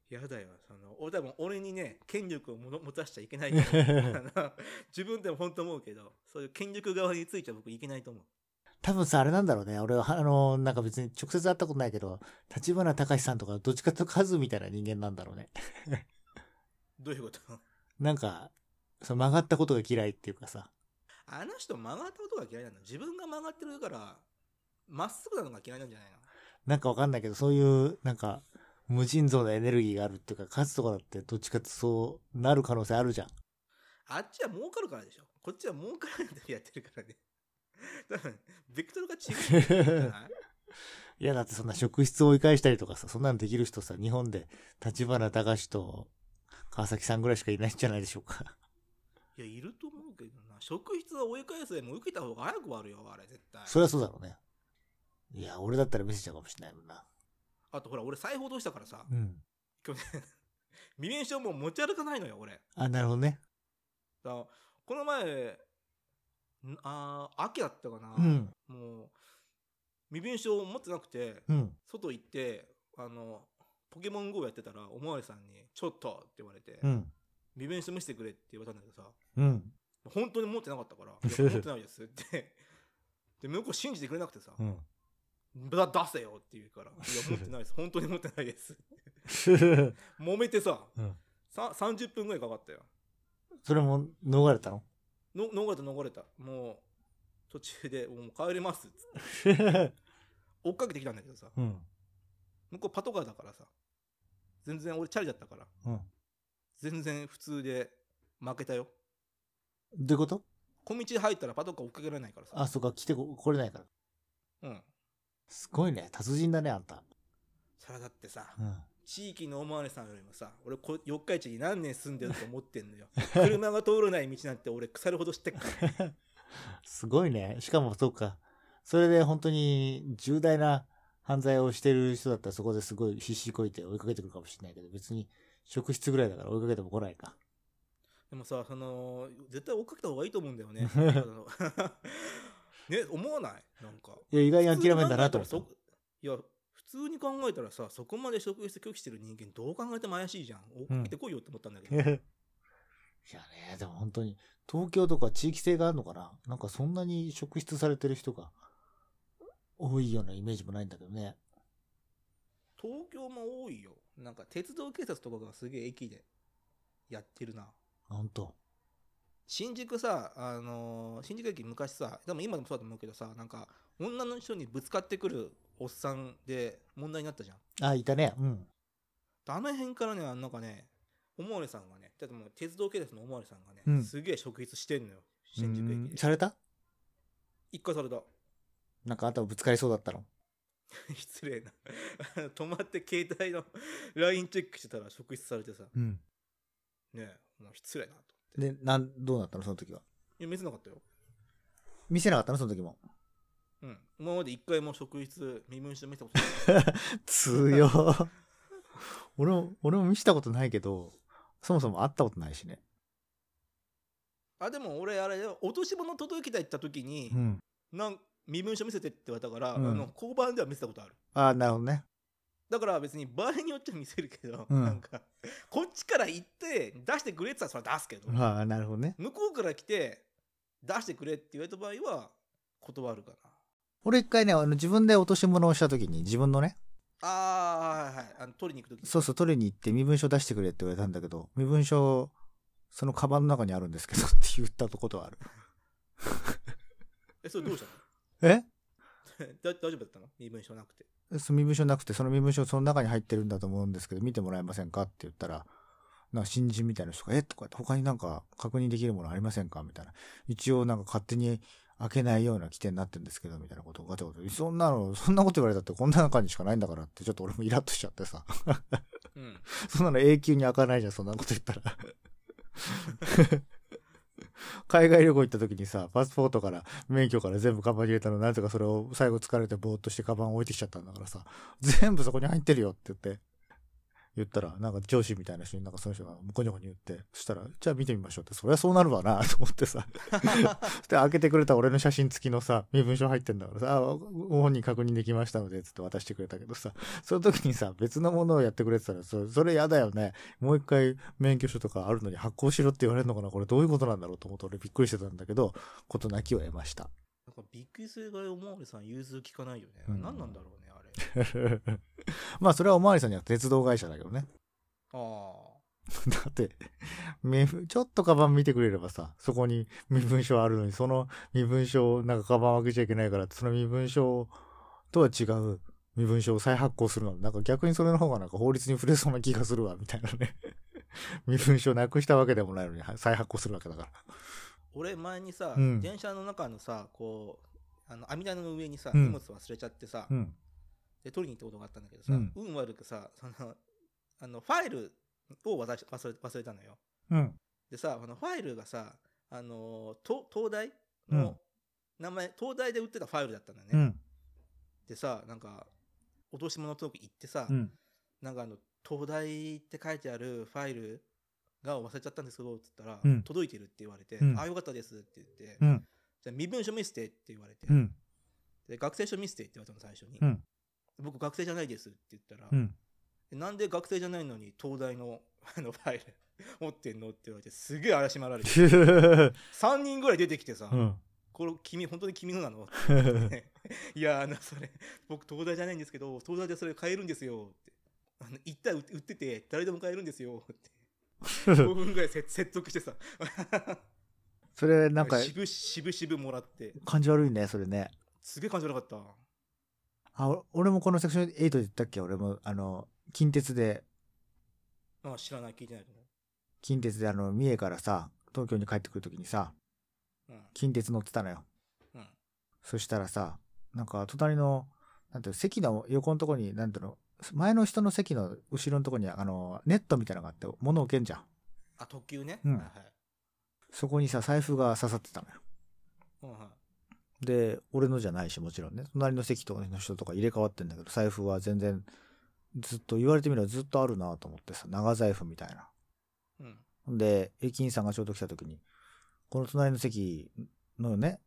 やだよその俺多分俺にね権力をもの持たせちゃいけないと思う あの自分でも本当思うけどそういう権力側については僕いけないと思う多分さ、あれなんだろうね。俺は、あの、なんか別に直接会ったことないけど、立花隆さんとかどっちかというとカズみたいな人間なんだろうね。どういうこと？なんか、その曲がったことが嫌いっていうかさ。あの人曲がったことが嫌いなの自分が曲がってるからまっすぐなのが嫌いなんじゃないの？なんかわかんないけど、そういう、なんか、無尽蔵なエネルギーがあるっていうか、カズとかだってどっちかってそうなる可能性あるじゃん。あっちは儲かるからでしょこっちは儲からないでやってるからね多分 ベクトルが違ういいや、だってそんな職質を追い返したりとかさ、そんなのできる人さ、日本で立花隆と川崎さんぐらいしかいないんじゃないでしょうか。いやいると思うけどな職質は追い返すでも受けた方が早く終わるよあれ絶対そりゃそうだろうね。いや、俺だったら見せちゃうかもしれないもんな。あとほら俺財布落としたからさうん。去年身分証もう持ち歩かないのよ俺あ、なるほどね。だこの前んあー秋だったかな、うん。もう身分証持ってなくてうん。外行ってあのポケモン GO やってたらおまわりさんに「ちょっと」って言われてうん。「身分証見せてくれ」って言われたんだけどさうん。本当に持ってなかったから「いや持ってないです」ってで向こう信じてくれなくてさうん。「だ出せよ」って言うから「いや 持ってないです。本当に持ってないです」揉めてさうん。さ30分ぐらいかかったよ。それも逃れたの？の逃れた逃れた。もう途中で「もう帰ります」っつって追っかけてきたんだけどさ。うん。向こうパトカーだからさ。全然俺チャリだったから。うん。全然普通で負けたよ。どういうこと？小道で入ったらパトカー追っかけられないからさ。あ、そっか、来てこ来れないから。うんすごいね。達人だね、あんた。それはだってさうん。地域のおまわりさんよりもさ俺こ四日市に何年住んでると思ってんのよ 車が通らない道なんて俺腐るほど知ってっから すごいね。しかも、そうか。それで本当に重大な犯罪をしてる人だったらそこですごい必死こいて追いかけてくるかもしれないけど、別に職質ぐらいだから追いかけても来ないか。でもさその絶対追っかけた方がいいと思うんだよね ね思わない？なんか。いや、意外に諦めんだなと思った。いや普通に考えたらさそこまで職質拒否してる人間どう考えても怪しいじゃん。追っかけてこいよって思ったんだけど、いやね、でも本当に、東京とか地域性があるのかな。なんかそんなに職質されてる人が多いようなイメージもないんだけどね。東京も多いよ。なんか鉄道警察とかがすげえ駅でやってるな。本当新宿さ、あのー新宿駅昔さでも今でもそうだと思うけどさなんか女の人にぶつかってくるおっさんで問題になったじゃん。あ、いたね。うん。あの辺からねなんかねおまわりさんがねだってもう鉄道警察のおまわりさんがね、うん。すげえ職質してんのよ新宿うん。駅でされた？一回された。なんかあんたもぶつかりそうだったの？失礼な。止まって携帯の LINE チェックしてたら職質されてさ。うん。ねえもう失礼なとで、なん、どうなったの？その時は。いや見せなかったよ見せなかったの？その時も。うん今まで一回も職質身分証見せたことない 強 俺も、俺も見せたことないけど、そもそも会ったことないしね。あでも俺あれよ落とし物届けた行った時に、うん。なん身分証見せてって言われたから、うんあの交番では見せたことあるああ、なるほどね。だから別に場合によっては見せるけど、うん。なんかこっちから行って出してくれって言ったらそれは出すけど、ああ、なるほどね。向こうから来て出してくれって言われた場合は断るかな。俺一回ね、あの自分で落とし物をした時に、自分のね、ああはいはいあの取りに行く時そうそう、取りに行って身分証出してくれって言われたんだけど、身分証、そのカバンの中にあるんですけどって言ったことはある。えそれどうしたの？え？だ 大丈夫だったの？身分証なくてその身分証なくて、その身分証その中に入ってるんだと思うんですけど、見てもらえませんかって言ったら、なんか新人みたいな人が、え？とかって他になんか確認できるものありませんか？みたいな。一応なんか勝手に開けないような規定になってるんですけど、みたいなことをガタガタ。そんなの、そんなこと言われたってこんな中にしかないんだからって、ちょっと俺もイラッとしちゃってさ。うん そんなの永久に開かないじゃん、そんなこと言ったら。海外旅行行った時にさ、パスポートから、免許から全部カバンに入れたの、なんとかそれを最後疲れてぼーっとしてカバン置いてきちゃったんだからさ、全部そこに入ってるよって言って、言ったら、なんか上司みたいな人になんかその人がコニョコニ言って、そしたら、じゃあ見てみましょうって、そりゃそうなるわな と思ってさ。で、開けてくれた俺の写真付きのさ、身分証入ってんだからさ、あご本人確認できましたので、つって渡してくれたけどさ、その時にさ、別のものをやってくれてたら、そそれ嫌だよね。もう一回免許証とかあるのに発行しろって言われるのかなこれどういうことなんだろうと思って俺びっくりしてたんだけど、事なきを得ました。なんかびっくりするぐらいおまわりさん融通聞かないよね、うん何なんだろうね まあそれはおまわりさんには鉄道会社だけどね。あ だって、身分ちょっとカバン見てくれればさ、そこに身分証あるのに、その身分証をなんかカバン開けちゃいけないからその身分証とは違う身分証を再発行するの。なんか逆にそれの方がなんか法律に触れそうな気がするわ、みたいなね。身分証なくしたわけでもないのに再発行するわけだから。俺前にさ、うん電車の中のさこうあの網棚の上にさ、うん荷物忘れちゃってさ、うん。で取りに行ったことがあったんだけどさ、うん運悪くさそのあのファイルを渡し忘れ忘れたのようん。でさあのファイルがさあのと東大の名前、東大で売ってたファイルだったんだよね、うん。でさなんか落とし物の時行ってさ、うん。なんかあの東大って書いてあるファイルが忘れちゃったんですけどっつったら、うん届いてるって言われて、うんああよかったですって言って、うん。じゃあ身分証見せてって言われて、うん。で学生証見せてって言われたの最初に、うん僕学生じゃないですって言ったら、うん。でなんで学生じゃないのに東大の あのファイル 持ってんのって言われてすげえ怪しまられて。3人ぐらい出てきてさ、うん。これ君本当に君のなの？いやあのそれ僕東大じゃないんですけど東大でそれ買えるんですよって。あの一体売ってて誰でも買えるんですよって。5分ぐらいせ説得してさ。それなんか渋渋々もらって。感じ悪いね、それね。すげえ感じ悪かったあ、お俺もこのセクション8で言ったっけ？俺も、あの、近鉄で、あ知らない。聞いてないと近鉄であの、三重からさ、東京に帰ってくるときにさ、思う近鉄乗ってたのよ。うん。うんそしたらさ、なんか隣の、なんていうの席の横のとこに、なんていうの、前の人の席の後ろのとこに、あの、ネットみたいなのがあって、物置けんじゃん。あ特急ね、うん。はいはい。そこにさ、財布が刺さってたのよ。うんはいで、俺のじゃないし、もちろんね。隣の席とかの人とか入れ替わってんだけど、財布は全然、ずっと言われてみればずっとあるなと思ってさ、長財布みたいな。うん。で、駅員さんがちょうど来た時に、この隣の席のね、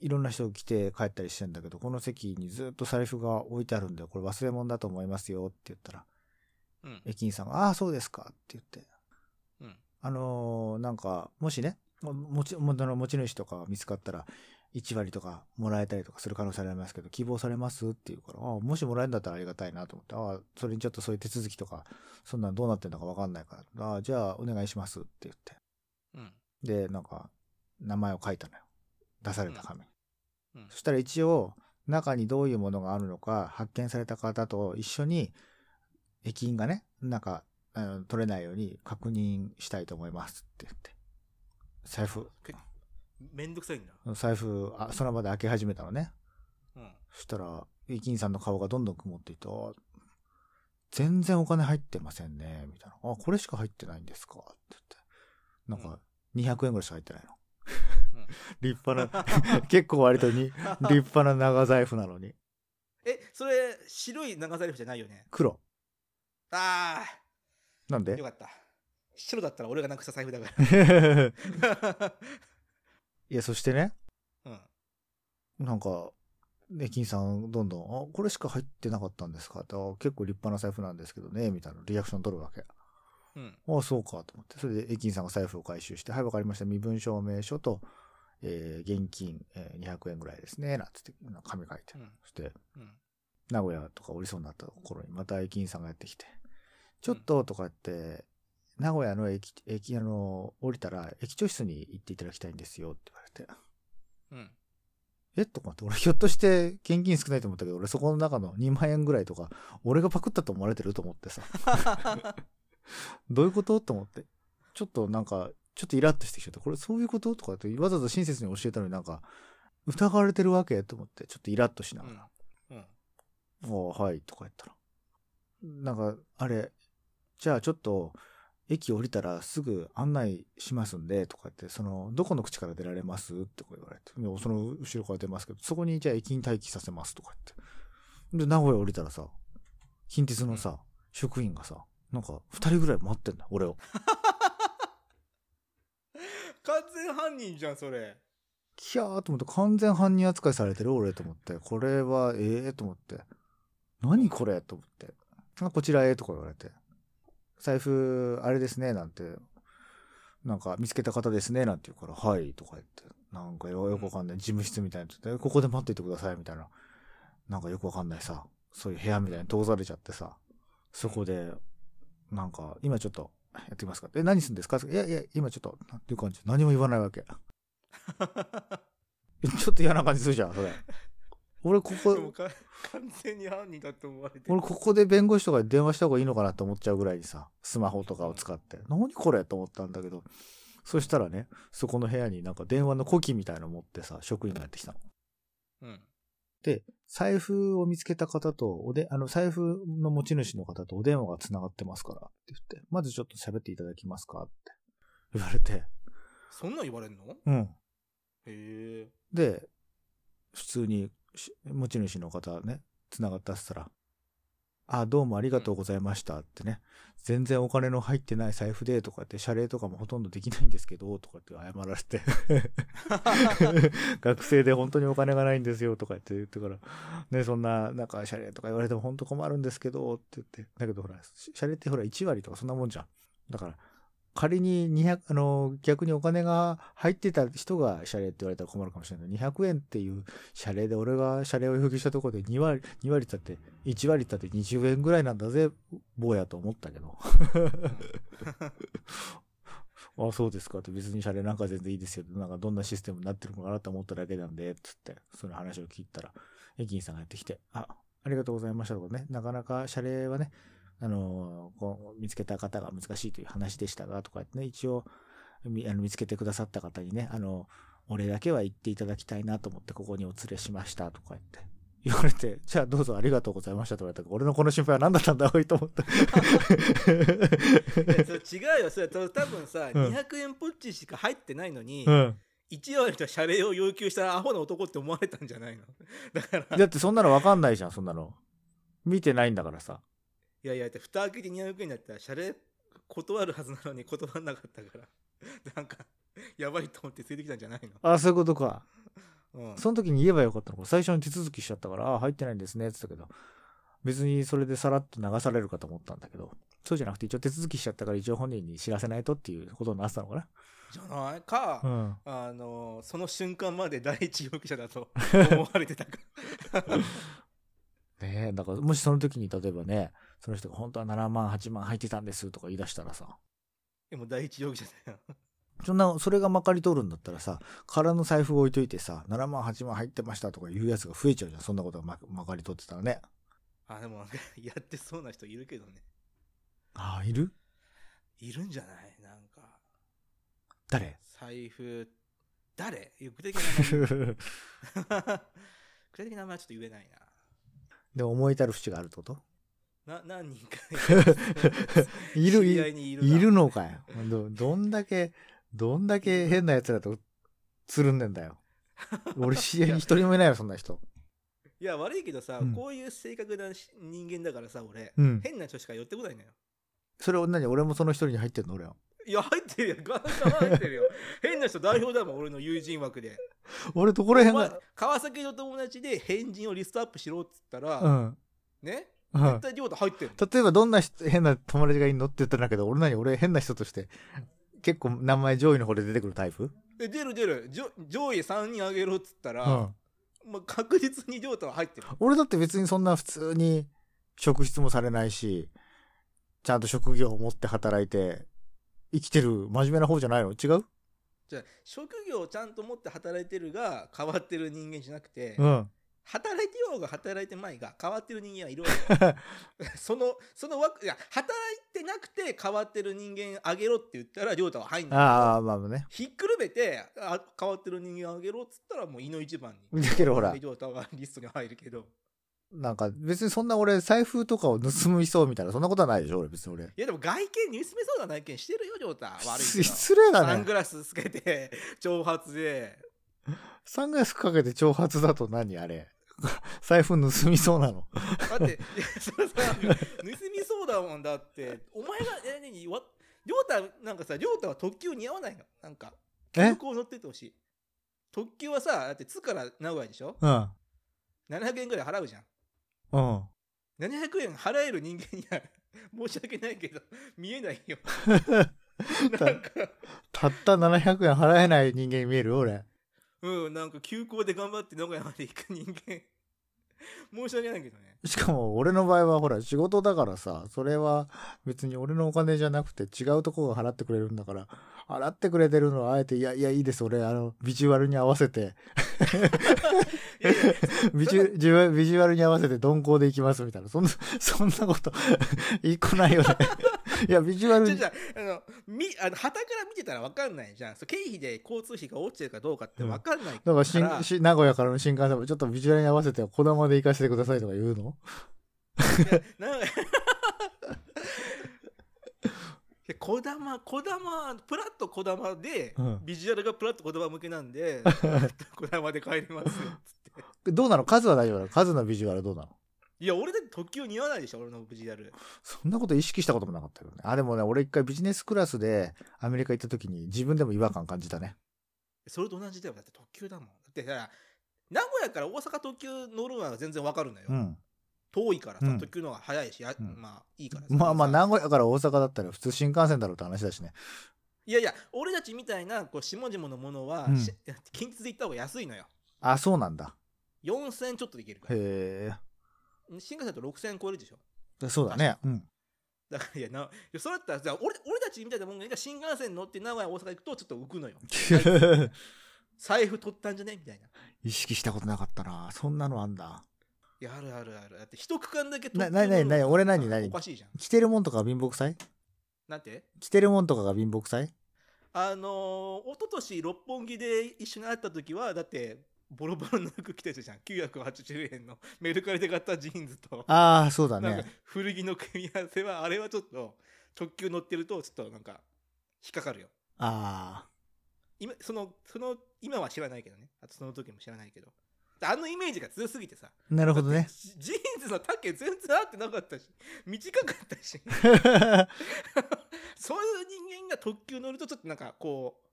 いろんな人来て帰ったりしてんだけど、この席にずっと財布が置いてあるんで、これ忘れ物だと思いますよって言ったら、うん。駅員さんが、ああ、そうですかって言って、うん。あのーなんか、もしね、も持ち、も持ち主とかが見つかったら、1割とかもらえたりとかする可能性ありますけど、希望されますって言うから、ああ、もしもらえるんだったらありがたいなと思って、ああ、それにちょっとそういう手続きとか、そんなんどうなってんのかわかんないから、ああ、じゃあお願いしますって言って。うんで、なんか、名前を書いたのよ。出された紙に。うんそしたら一応、中にどういうものがあるのか、発見された方と一緒に、駅員がね、なんか、あの取れないように確認したいと思いますって言って。財布、けめんどくさいんだ財布、あその場で開け始めたのね。うんそしたら、駅員さんの顔がどんどん曇っていって、あ全然お金入ってませんね、みたいな。あ、これしか入ってないんですか？って言って。なんか、200円ぐらいしか入ってないの。うん 立派な、結構割とに、立派な長財布なのに。えそれ白い長財布じゃないよね？黒。あなんで？あよかった白だったら俺がなくした財布だからいや、そしてね、うん。なんか、駅員さん、どんどん、あ、これしか入ってなかったんですか？って、あ結構立派な財布なんですけどね、みたいなリアクション取るわけ。うん。あそうかと思って。それで駅員さんが財布を回収して、はい、わかりました。身分証明書と、えー現金、えー200円ぐらいですね。なんつって、なんか紙書いて。うんそして、うん。名古屋とか降りそうになった頃に、また駅員さんがやってきて、ちょっととかって、名古屋の駅、駅、あの、降りたら、駅長室に行っていただきたいんですよって言われて、うん。えとかって、俺ひょっとして現金少ないと思ったけど、俺そこの中の2万円ぐらいとか、俺がパクったと思われてると思ってさ、どういうこと？と思って。ちょっとなんか、ちょっとイラッとしてきちゃった。これそういうこと？とかって、わざわざ親切に教えたのになんか、疑われてるわけ？と思って、ちょっとイラッとしながら。うん。ああ、はい、とか言ったら。なんか、あれ、じゃあちょっと、駅降りたらすぐ案内しますんで、とか言って、その、どこの口から出られますってこう言われて、その後ろから出ますけど、そこにじゃあ駅に待機させますとか言って。で、名古屋降りたらさ、近鉄のさ、職員がさ、なんか、二人ぐらい待ってんだ、俺を。完全犯人じゃん、それ。キャーと思って、完全犯人扱いされてる俺と思って、これは、ええと思って、何これ？と思って、あこちらへ？とか言われて、財布、あれですね、なんて、なんか見つけた方ですね、なんて言うから、はい、とか言って、なんかよよくわかんない、事務室みたいなのって、ここで待っていてください、みたいな、なんかよくわかんないさ、そういう部屋みたいに通されちゃってさ、そこで、なんか、今ちょっと、やってみますか。え、何するんですか？いやいや、今ちょっと、なんていう感じ、何も言わないわけ。ちょっと嫌な感じするじゃん、それ。俺、ここ、でもか完全に犯人だと思われてる俺、ここで弁護士とかに電話した方がいいのかなって思っちゃうぐらいにさ、スマホとかを使って。何これと思ったんだけど、そしたらね、そこの部屋になんか電話の呼気みたいの持ってさ、職員がやってきたの。うん。で、財布を見つけた方と、おで、あの、財布の持ち主の方とお電話が繋がってますからって言って、まずちょっと喋っていただきますかって言われて、そんなん言われんの？へうん。え。で、普通にし持ち主の方ね、繋がったって言ったら、あ、どうもありがとうございましたってね、全然お金の入ってない財布でとかって、謝礼とかもほとんどできないんですけど、とかって謝られて、学生で本当にお金がないんですよとかって言ってから、ね、そんな、なんか謝礼とか言われても本当困るんですけど、って言って、だけどほら、謝礼ってほら1割とかそんなもんじゃん。だから、仮に200、あの、逆にお金が入ってた人が謝礼って言われたら困るかもしれない。200円っていう謝礼で俺が謝礼を要求したところで2割、2割ったって、1割ったって20円ぐらいなんだぜ、坊やと思ったけど。あ、そうですかって別に謝礼なんか全然いいですよ。なんかどんなシステムになってるのかなと思っただけなんで、つって、その話を聞いたら、駅員さんがやってきて、あ、ありがとうございましたとかね、なかなか謝礼はね、あのこう見つけた方が難しいという話でしたが、とかってね、一応、みあの見つけてくださった方にね、あの、お礼だけは言っていただきたいなと思ってここにお連れしましたとか言って。言われて、じゃあどうぞありがとうございましたと言われたから、俺のこの心配は何だったんだおいと思って。いやそれ違うよそれ多分さ、うん200円ポッチしか入ってないのに、うん。1割と謝礼を要求したアホな男って思われたんじゃないの？だからだってそんなの分かんないじゃん、そんなの。見てないんだからさ。いやいやだって蓋開けて200円だったら謝礼断るはずなのに断らなかったから なんかやばいと思って連れてきたんじゃないあ、そういうことか。の、うん、その時に言えばよかったのか。最初に手続きしちゃったから、あ、入ってないんですね、って言ったけど、別にそれでさらっと流されるかと思ったんだけど、そうじゃなくて一応手続きしちゃったから一応本人に知らせないとっていうことになってたのかじゃないか、な。うん。あのその瞬間まで第一容疑者だと 思われてたか ねえ、だからもしその時に例えばね、その人が本当は7万、8万入ってたんですとか言い出したらさ、でも第一容疑者だよ。そんな、それがまかり通るんだったらさ、空の財布置いといてさ、7万、8万入ってましたとか言うやつが増えちゃうじゃん。そんなことがままかり通ってたらね。あでもなんかやってそうな人いるけどね。ああ、いる？いるんじゃない？なんか。誰？財布誰？具体的な名前。具体的な名前はちょっと言えないでも思い至る節があるってこと？なな何人か いる、いるないるのかよ。ど、どんだけ、どんだけ変な奴らとつるんでんだよ。俺知り合いに一人もいないよ、そんな人。いや悪いけどさ、うんこういう性格なし人間だからさ俺、うん。変な人しか寄ってこないのよそれを何俺もその一人に入ってんの俺は。いや入ってるよガンガン入ってるよ変な人代表だもん俺の友人枠で俺どこら辺が、川崎の友達で変人をリストアップしろっつったら、うん。ね？うん絶。対亮太入ってる例えばどんな人変な友達がいるのって言ったんだけど、俺何俺変な人として、結構名前上位の方で出てくるタイプ？で出る出る上上位3人あげろっつったら、うん。まあ、確実に亮太は入ってる俺だって別にそんな普通に職質もされないし、ちゃんと職業を持って働いて、生きてる真面目な方じゃないの？違う？じゃあ職業をちゃんと持って働いてるが変わってる人間じゃなくて、うん。働いてようが働いてまいが変わってる人間はいるわけ。そのその枠いや働いてなくて変わってる人間あげろって言ったら亮太は入んない。ああ、まあね。ひっくるめてあ変わってる人間あげろっつったらもう胃の一番に。だけどほら。亮太はリストに入るけど。なんか別にそんな俺財布とかを盗みそうみたいな、そんなことはないでしょ俺別に俺。いやでも外見盗めそうな内見してるよ亮太悪い失礼だね。サング。ラスつけて長髪で。サングラスかけて長髪だと何あれ 財布盗みそうなの。だっていやそれさ盗みそうだもんだって。お前がえ何？わ亮太なんかさ亮太は特急似合わないの？なんかえ？急行乗ってってほしい。特急はさだって津から名古屋でしょ？うん。700円ぐらい払うじゃん。うん。700円払える人間には申し訳ないけど見えないよ。なんか。たった700円払えない人間に見える？俺。うんなんか急行で頑張って名古屋まで行く人間 申し訳ないけどねしかも俺の場合はほら仕事だからさ、それは別に俺のお金じゃなくて違うところが払ってくれるんだから、払ってくれてるのはあえて、いやいやいいです、俺あの、ビジュアルに合わせて、いやいやビジュビジュアルに合わせて鈍行で行きますみたいな。そんな、そんなこと、一個ないよね。いや、ビジュアルにじゃあのみあの旗から見てたら分かんないじゃん。経費で交通費が落ちてるかどうかって分かんないか、だからし名古屋からの新幹線もちょっとビジュアルに合わせて小玉で行かせてくださいとか言うの？なんかいやこだまこだまプラッとこだまで、うん。ビジュアルがプラッとこだま向けなんでこだまで帰りますよつって。どうなの？数は大丈夫なの？数のビジュアルどうなの？いや俺だって特急似合わないでしょ俺のビジュアルそんなこと意識したこともなかったけどね。あ、でもね、俺一回ビジネスクラスでアメリカ行った時に自分でも違和感感じたね。それと同じだよ。だって特急だもん。だってさ名古屋から大阪特急乗るのは全然わかるのよ、うん。遠いからさ、うん。特急の方が早いし、やうん。まあいいからさ。まあまあ、さ名古屋から大阪だったら普通新幹線だろうって話だしね。いやいや俺たちみたいなこう下々のものは、近鉄で行った方が安いのよ。あ、そうなんだ。4000ちょっとで行けるから。へ新幹線だと6000超えるでしょ？え。そうだね。うん。だからいやなそれだったらじゃあ俺俺たちみたいなもんが新幹線乗って名古屋大阪行くとちょっと浮くのよ。財布取ったんじゃね？みたいな。意識したことなかったな。そんなのあんだ。いやあるあるある。だって一区間だけな特急乗るのななな俺何何おかしいじゃん。着てるもんとかが貧乏くさい？なんて？着てるもんとかが貧乏くさい？あのー、一昨年六本木で一緒に会った時はだってボロボロの服着てたじゃん。980円のメルカリで買ったジーンズと。ああ、そうだなんかね。古着の組み合わせはあれはちょっと特急乗ってるとちょっとなんか引っかかるよ。あ今そのその今は知らないけどね。あとその時も知らないけど。あのイメージが強すぎてさ。あ。なるほどね。ジジーンズの丈全然合ってなかったし。短かったし。そういう人間が特急乗るとちょっとなんかこう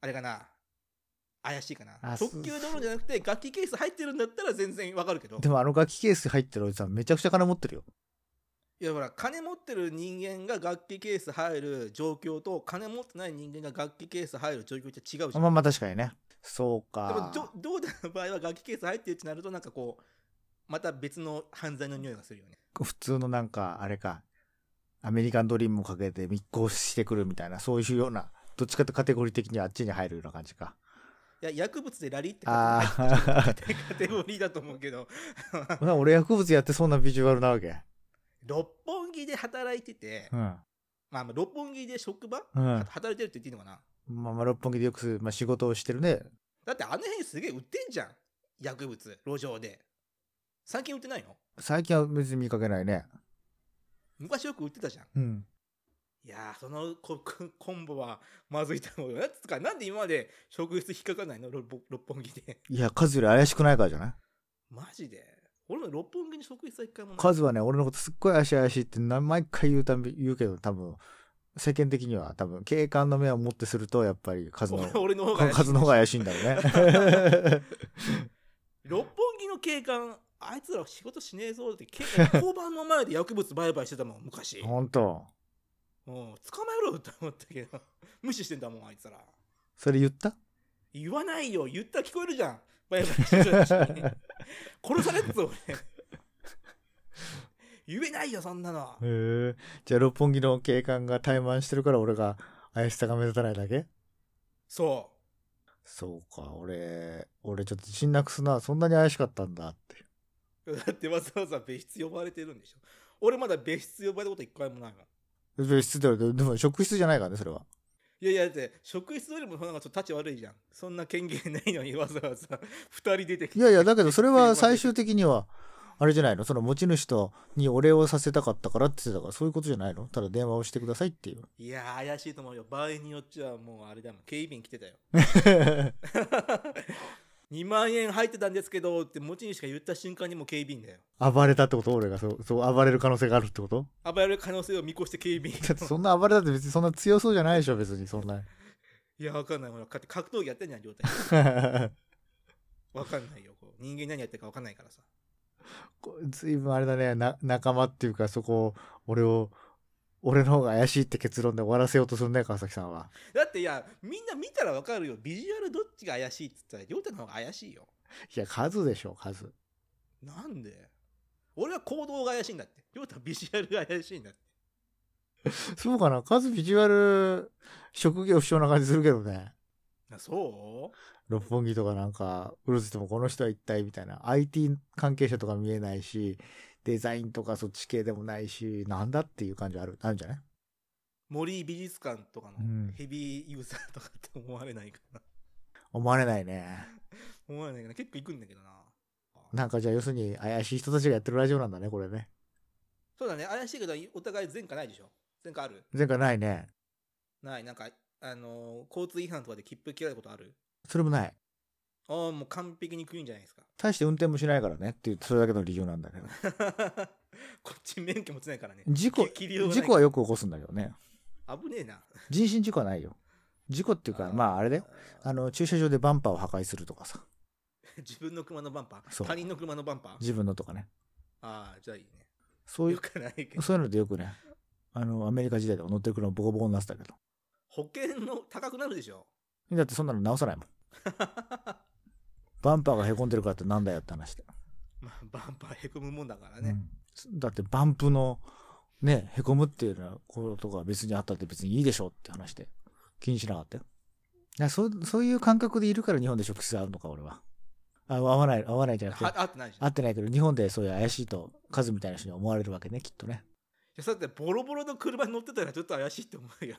あれかな怪しいかなあ特急乗るんじゃなくて楽器ケース入ってるんだったら全然わかるけどでもあの楽器ケース入ってるおじさんめちゃくちゃ金持ってるよ。いやほら金持ってる人間が楽器ケース入る状況と金持ってない人間が楽器ケース入る状況って違うじゃんまあまあ確かにね。そうでもか。どどうだの場合は楽器ケース入ってるってなるとなんかこうまた別の犯罪の匂いがするよね普通のなんか、あれか、アメリカンドリームをかけて密航してくるみたいな、そういうような、どっちかってカテゴリー的にはあっちに入るような感じか。いや薬物でラリーってあカあ、テカテゴリーだと思うけど 俺薬物やってそんなビジュアルなわけ。六本木で働いてて、うん。まあ、まあ六本木で職場、うん働いてるって言っていいのかな？まあまあ、六本木でよくまあ仕事をしてるね。だってあの辺すげえ売ってんじゃん薬物路上で最近売ってないの？最近は別に見かけないね。昔よく売ってたじゃんうん。いやーそのココ コンボはまずいと思うよ。なんつうかなんで今まで職質引っかかんないの？六本木で。いや、数より怪しくないからじゃない？マジで？俺も六本木に職質は一回もない。数はね、俺のことすっごい怪しい怪しいってな毎回言うたんび言うけど、多分、世間的には多分、警官の目をもってすると、やっぱり数の、俺俺の方が怪しい。数の方が怪しいんだろうね。六本木の警官あいつら仕事しねえぞって警官交番の前で薬物売買してたもん昔。ほんと。うん捕まえろよって思ったけど無視してんだもんあいつら。それ言った？言わないよ。言ったら聞こえるじゃん。売買してる殺されるぞ俺。言えないよそんなの。へえ。じゃあ、六本木の警官が怠慢してるから、俺が怪しさが目立たないだけ？そそうか、俺、俺ちょっと自信なくすな。そんなに怪しかったんだって。うだってわざわざ別室呼ばれてるんでしょ。俺まだ別室呼ばれたこと一回もないもん別室で、でも職質じゃないからね、それは。いやいやだって職質よりもなんかちょっと立ち悪いじゃん。そんな権限ないのにわざわざ 二人出てきて。いやいや、だけどそれは最終的には、あれじゃないの？その持ち主とにお礼をさせたかったからって言ってたから、そういうことじゃないの？ただ電話をしてくださいっていう。いやー怪しいと思うよ。場合によっちゃもうあれだもん。警備員来てたよ 2万円入ってたんですけどって持ち主が言った瞬間にもう警備員だよ。暴れたってこと？俺がそう、そう、暴れる可能性があるってこと？暴れる可能性を見越して警備員。だってそんな暴れたって別にそんな強そうじゃないでしょ、別にそんな。いやわかんない。ほら格闘技やってんじゃん状態 わかんないよこう。人間何やってるかわかんないからさ。ずいぶんあれだねな、仲間っていうかそこを、俺を、俺の方が怪しいって結論で終わらせようとするね、川崎さんは。だっていやみんな見たらわかるよビジュアルどっちが怪しいって言ったら亮太の方が怪しいよいや、数でしょ、数。なんで？俺は行動が怪しいんだって亮太はビジュアルが怪しいんだって そうかな？数ビジュアル、職業不詳な感じするけどね。あそう？六本木とかなんか、うるせてもこの人は一体みたいな。IT 関係者とか見えないし、デザインとかそっち系でもないし、なんだっていう感じある、あるんじゃない？森美術館とかうん。のヘビーユーザーとかって思われないかな、思われないね。思われないかな。結構行くんだけどな。なんかじゃあ要するに怪しい人たちがやってるラジオなんだね、これね。そうだね。怪しいけどお互い前科ないでしょ？前科ある？前回ないね。ない。なんかあのー交通違反とかで切符切られたことある？それもない。ああもう完璧にクリーンじゃないですか大して運転もしないからねっていう、それだけの理由なんだけど。こっち免許持ってないからね事故事故はよく起こすんだけどね。危ねえな人身事故はないよ。事故っていうか、まああれだよ。あの、駐車場でバンパーを破壊するとかさ。自分の車のバンパー？そう他人の車のバンパー？自分のとかね。ああじゃあいいねそういうそういうのでよくね、あの、アメリカ時代とか乗ってる車ボコボコになってたけど。保険の高くなるでしょだってそんなの直さないもん。バンパーが凹んでるからってなんだよって話で。まあバンパーへこむもんだからね、うんだってバンプの、ね、凹むっていうようなことが別にあったって別にいいでしょって話で。気にしなかったよ。いやそうそういう感覚でいるから日本で食質合うのか、俺は。あ、合わない、合わないじゃなくて。は合ってない合ってないけど、日本でそういう怪しいと、数みたいな人に思われるわけね、きっとね。いやそうやってボロボロの車に乗ってたらちょっと怪しいって思うよ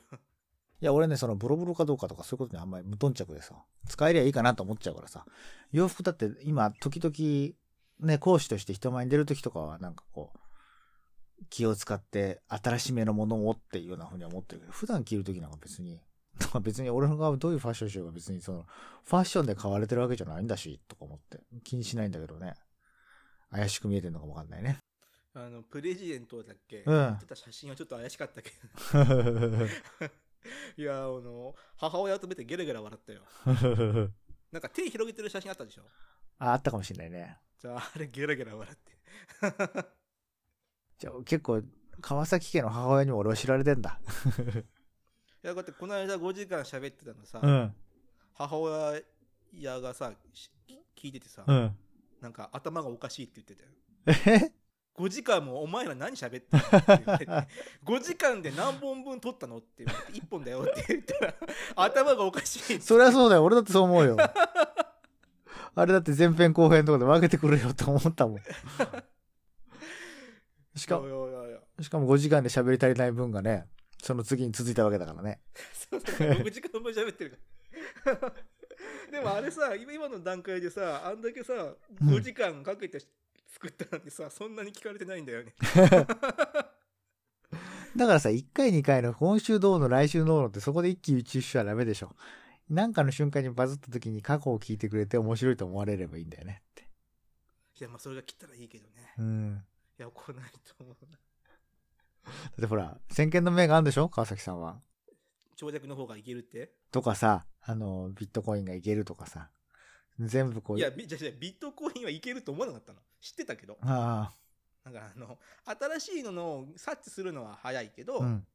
いや、俺ね、そのボロボロかどうかとかそういうことにあんまり無頓着でさ、使えりゃいいかなと思っちゃうからさ、洋服だって今、時々、ね、講師として人前に出る時とかは、なんかこう、気を使って新しめのものをっていうようなふうには思ってるけど、普段着る時なんか別に、とか別に俺がどういうファッションしようが別にその、ファッションで買われてるわけじゃないんだし、とか思って、気にしないんだけどね。怪しく見えてるのかもわかんないね。あのプレジデントだっけ、うん撮ってた写真はちょっと怪しかったけど いやあの母親と見てゲラゲラ笑ったよ なんか手広げてる写真あったでしょ？あ、あったかもしれないね。じゃああれゲラゲラ笑って じゃあ結構、川崎家の母親にも俺は知られてんだ。いやこうやってこの間5時間喋ってたのさ、うん。母親がさし聞いててさ、うん。なんか頭がおかしいって言ってたよえ？5時間もお前ら何喋ってんのって言われて5時間で何本分撮ったのって言われて1本だよって言ったら 頭がおかしいそりゃそうだよ。俺だってそう思うよ。あれだって前編後編とかで分けてくれよと思ったもん。しかも、しかも5時間で喋り足りない分がね、その次に続いたわけだからね。そうそう6時間分喋ってるから でもあれさ今今の段階でさあんだけさうん5時間かけて作ったのにさ、そんなに聞かれてないんだよね だからさ、1回2回の今週どうの来週どうのってそこで一喜一憂しちゃダメでしょ。なんかの瞬間にバズった時に過去を聞いてくれて面白いと思われればいいんだよねって。いやまあそれが来たらいいけどねうん。いや来ないと思うなってほら、先見の明があるんでしょ？川崎さんは。長尺の方がいけるって？とかさ、あの、ビットコインがいけるとかさ。全部こう。いや、ビじゃあじゃあビットコインはいけると思わなかったの？知ってたけど。あだからあの、新しいのの察知するのは早いけど、あ、うん。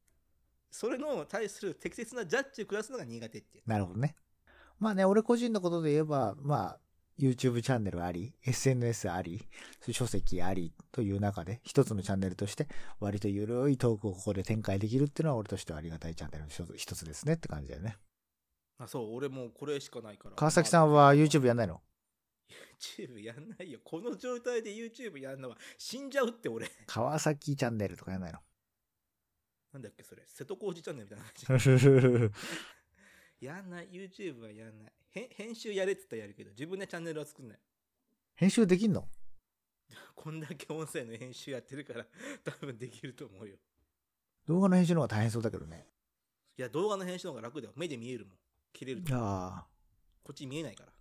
それの対する適切なジャッジを下すのが苦手っていう。なるほどね。まあね、俺個人のことで言えば、まあ、YouTube チャンネルあり、SNS あり、書籍ありという中で、一つのチャンネルとして、割と緩いトークをここで展開できるっていうのは、俺としてはありがたいチャンネルの一つ一つですねって感じだよね。あ、そう、俺もうこれしかないから。川崎さんは YouTube やんないの？YouTube やんないよ。この状態で YouTube やんのは死んじゃうって俺。川崎チャンネルとかやんないの？なんだっけそれ。瀬戸康史チャンネルみたいな感じ。やんない。YouTube はやんない。へ編集やれって言ったらやるけど、自分でチャンネルは作んない。編集できんの？こんだけ音声の編集やってるから、多分できると思うよ。動画の編集の方が大変そうだけどね。いや、動画の編集の方が楽だよ。目で見えるもん。切れると。ああ。こっち見えないから。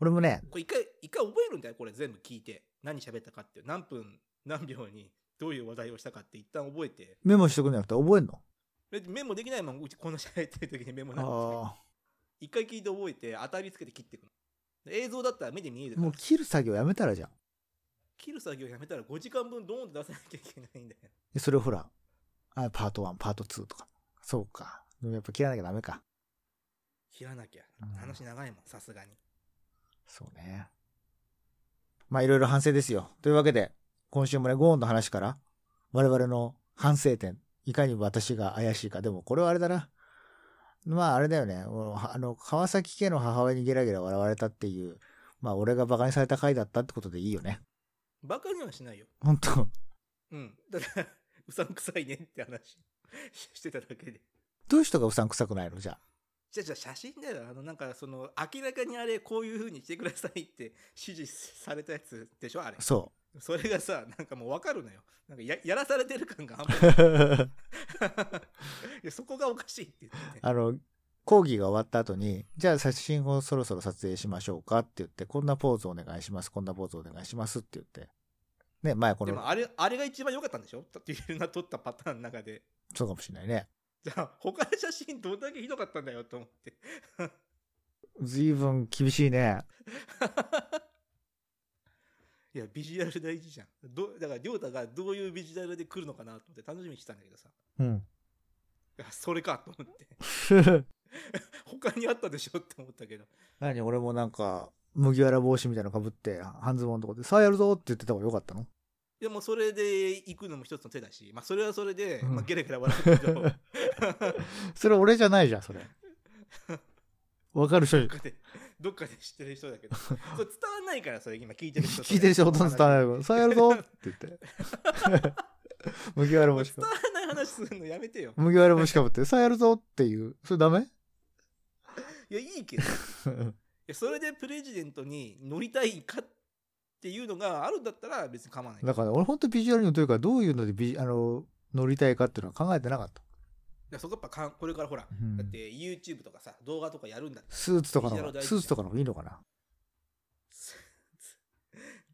俺もね、これ一回、一回覚えるんだよ。これ全部聞いて。何喋ったかって。何分、何秒にどういう話題をしたかって一旦覚えて。メモしとくんじゃなくて覚えんの？メモできないもん。うちこんな喋ってる時にメモなんて。あ一回聞いて覚えて当たりつけて切っていくの。映像だったら目で見えるあ。からもう切る作業やめたらじゃん。切る作業やめたら5時間分ドーンと出さなきゃいけないんだよ。でそれをほら、あパート1、パート2とか。そうか。でもやっぱ切らなきゃダメか。切らなきゃうん。話長いもん、さすがに。そうね。まあいろいろ反省ですよ。というわけで、今週もね、ゴーンの話から、我々の反省点、いかに私が怪しいか。でもこれはあれだな。まああれだよね。あの、川崎家の母親にゲラゲラ笑われたっていう、まあ俺が馬鹿にされた回だったってことでいいよね。バカにはしないよ。本当うん。だから、うさんくさいねって話 してただけで。どういう人がうさんくさくないの？じゃあ。じゃあじゃあ写真だよ。あの、なんかその、明らかにあれ、こういう風にしてくださいって指示されたやつでしょあれ。そそれがさ、なんかもうわかるのよ。なんかややらされてる感があんまり。う。いやそこがおかしいって言って、ね。あの、講義が終わった後に、じゃあ写真をそろそろ撮影しましょうかって言って、こんなポーズお願いします、こんなポーズお願いしますって言って。ね、前この、でもあれ、あれが一番良かったんでしょ？っていうな撮ったパターンの中で。そうかもしれないね。じゃあ、他の写真どんだけひどかったんだよと思って。随分厳しいね。いや、ビジュアル大事じゃん。どだから、りょうたがどういうビジュアルで来るのかなと思って楽しみにしてたんだけどさ。うん。いやそれかと思って。他にあったでしょって思ったけど。何？俺もなんか、麦わら帽子みたいなの被って、半ズボンのとこで、さあやるぞって言ってた方がよかったの？でもそれで行くのも一つの手だし、まあそれはそれで、うんまあゲラゲラ笑うけど、それ俺じゃないじゃん、それ。わかる人、どっかで知ってる人だけど、それ伝わんないから、それ今聞いてる人。聞いてる人ほとんど伝わらないから、さあやるぞって言って。麦わら帽子か伝わらない話するのやめてよ。麦わら帽子かぶって、さあやるぞっていう。それダメ？いや、いいけど。いやそれでプレジデントに乗りたいかっていうのがあるんだったら別に構わない。だから俺本当ビジュアルにというかどういうのでビあの乗りたいかっていうのは考えてなかった。いやそこやっぱかんこれからほら、うんだって YouTube とかさ、動画とかやるんだって。スーツとかのスーツとかの方がいいのかな？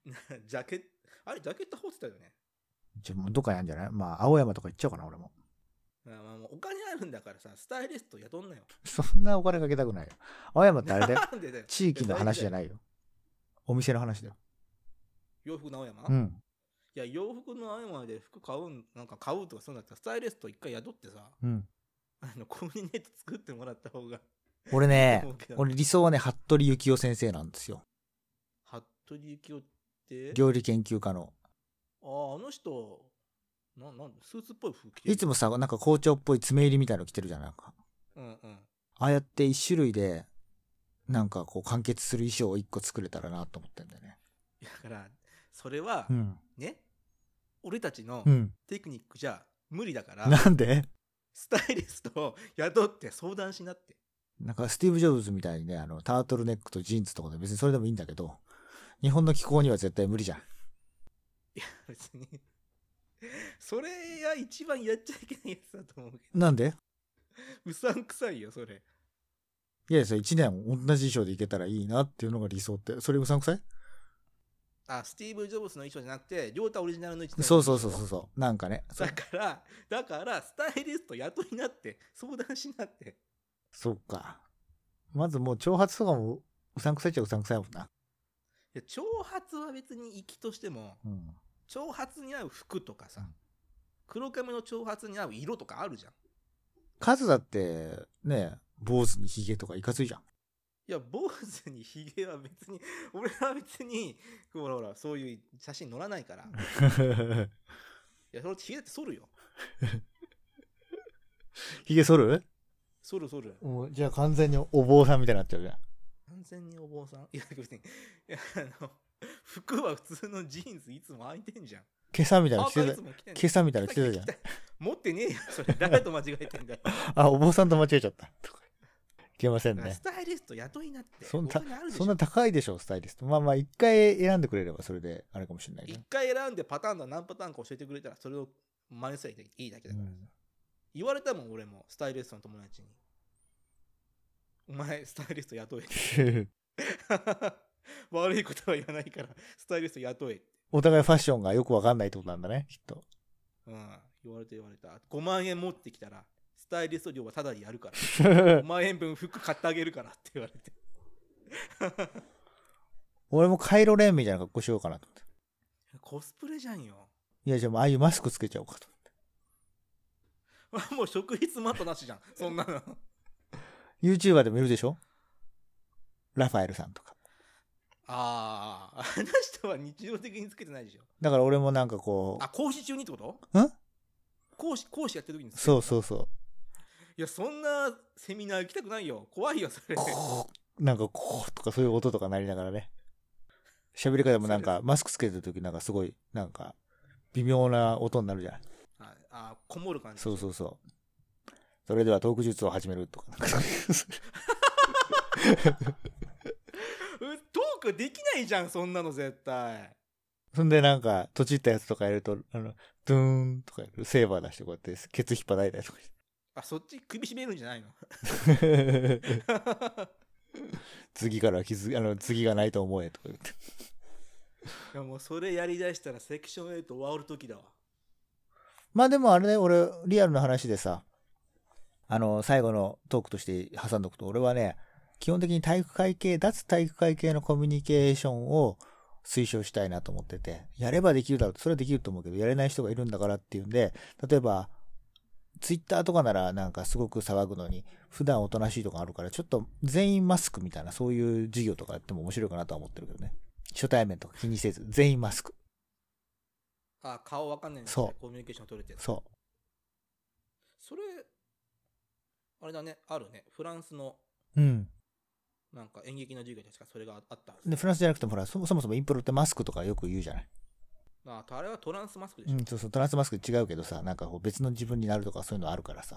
な ジャケット、あれ、ジャケット干してたよね。じゃあもうどっかにあるんじゃない？まあ青山とか行っちゃおうかな俺も。まあまあもうお金あるんだからさ、スタイリスト雇んなよ。そんなお金かけたくないよ。青山ってあれだよ。地域の話じゃい。ないよ。お店の話だよ。洋服の青山、いうん。や、洋服の青山で服買うん、なんか買うとかそうなったら、スタイリスト一回雇ってさ、うん。あの、コーディネート作ってもらった方が。俺ね俺理想はね、服部幸雄先生なんですよ。服部幸雄って、料理研究家の。ああ、あの人、な、なんスーツっぽい服着てる。いつもさ、なんか校長っぽい爪入りみたいの着てるじゃん。なんか。うんうん。ああやって一種類で、なんかこう完結する衣装を一個作れたらなと思ってんだよね。だから、それは、うん。ね、俺たちのうん。テクニックじゃ無理だから、なんで？スタイリストを雇って相談しなって。なんかスティーブ・ジョブズみたいにね、あの、タートルネックとジーンズとかで別にそれでもいいんだけど、日本の気候には絶対無理じゃん。いや、別に。それが一番やっちゃいけないやつだと思うけど。なんで？うさんくさいよ、それ。いや、それ一年同じ衣装でいけたらいいなっていうのが理想って、それうさんくさい？あスティーブ・ジョブズの衣装じゃなくて亮太オリジナルの衣装。そうそうそうそうそう。なんかね。そだからだからスタイリスト雇いなって相談しなって。そうか。まずもう長髪とかもうさんくさいっちゃうさんくさいもんな、いや長髪は別に粋としてもうん、長髪に合う服とかさ、うん黒髪の長髪に合う色とかあるじゃん。数だってね坊主にひげとかいかついじゃんいや坊主にひげは別に 俺は別にほらほらそういう写真載らないから。いやそのひげだって剃るよ。ひげ剃る？剃る剃る。もうじゃあ完全にお坊さんみたいになっちゃうじゃん。完全にお坊さん？いや別にいやあの 服は普通のジーンズいつも履いてんじゃん。今朝みたいなの着てた？今朝みたいなの着てたじゃん。持ってねえよそれ。誰と間違えてんだよ。あお坊さんと間違えちゃった。とかいけませんね。スタイリスト雇いなってそんなそんな高いでしょスタイリスト。まあまあ一回選んでくれればそれであれかもしれないけど。一回選んでパターンだ何パターンか教えてくれたらそれを真似すればいいだけだから、うん。言われたもん俺もスタイリストの友達に。お前スタイリスト雇え 悪いことは言わないからスタイリスト雇えお互いファッションがよくわかんないってことなんだねきっと。うん。言われて言われた。5万円持ってきたらスタイリスト料はタダでやるから。5万円分服買ってあげるからって言われて。俺もカイロレンみたいな格好しようかなと思って。コスプレじゃんよ。いやじゃあもうああいうマスクつけちゃおうかと もう職質マットなしじゃん。そんなの。YouTuber でもいるでしょ？ラファエルさんとか。あああの人は日常的につけてないでしょ。だから俺もなんかこあ講師中にってこと？うん？講師講師やってる時にうそうそうそいやそんなセミナー行きたくないよ。怖いよそれ。なんかこうとかそういう音とか鳴りながらね。喋り方もなんかマスクつけてる時なんかすごいなんか微妙な音になるじゃんああこもる感じ。そうそうそう。それではトーク術を始めるとか。トークできないじゃんそんなの絶対。そんでなんか、とちったやつとかやると、あの、ドゥーンとかやる、セーバー出してこうやって、ケツ引っ張られたりとかしあそっち？首絞めるんじゃないの？て。次からは傷、あの、次がないと思えとか言って。いやもうそれやりだしたらセクション8終わる時だわまあでもあれね、俺、リアルな話でさ、あの、最後のトークとして挟んどくと、俺はね、基本的に体育会系、脱体育会系のコミュニケーションを推奨したいなと思ってて、やればできるだろうそれはできると思うけど、やれない人がいるんだからっていうんで、例えば、ツイッターとかならなんかすごく騒ぐのに、普段おとなしいとかあるから、ちょっと全員マスクみたいな、そういう授業とかやっても面白いかなとは思ってるけどね。初対面とか気にせず、全員マスク。あ顔わかんないんだそうコミュニケーション取れてるそそれあれだねあるねフランスのう。うん。なんか演劇の授業で確かそれがあったで、フランスじゃなくてもほら、そもそもインプロってマスクとかよく言うじゃない。ああれはトランスマスクでしょ、うん、そうそう、トランスマスク違うけどさ、なんかこう別の自分になるとかそういうのあるからさ。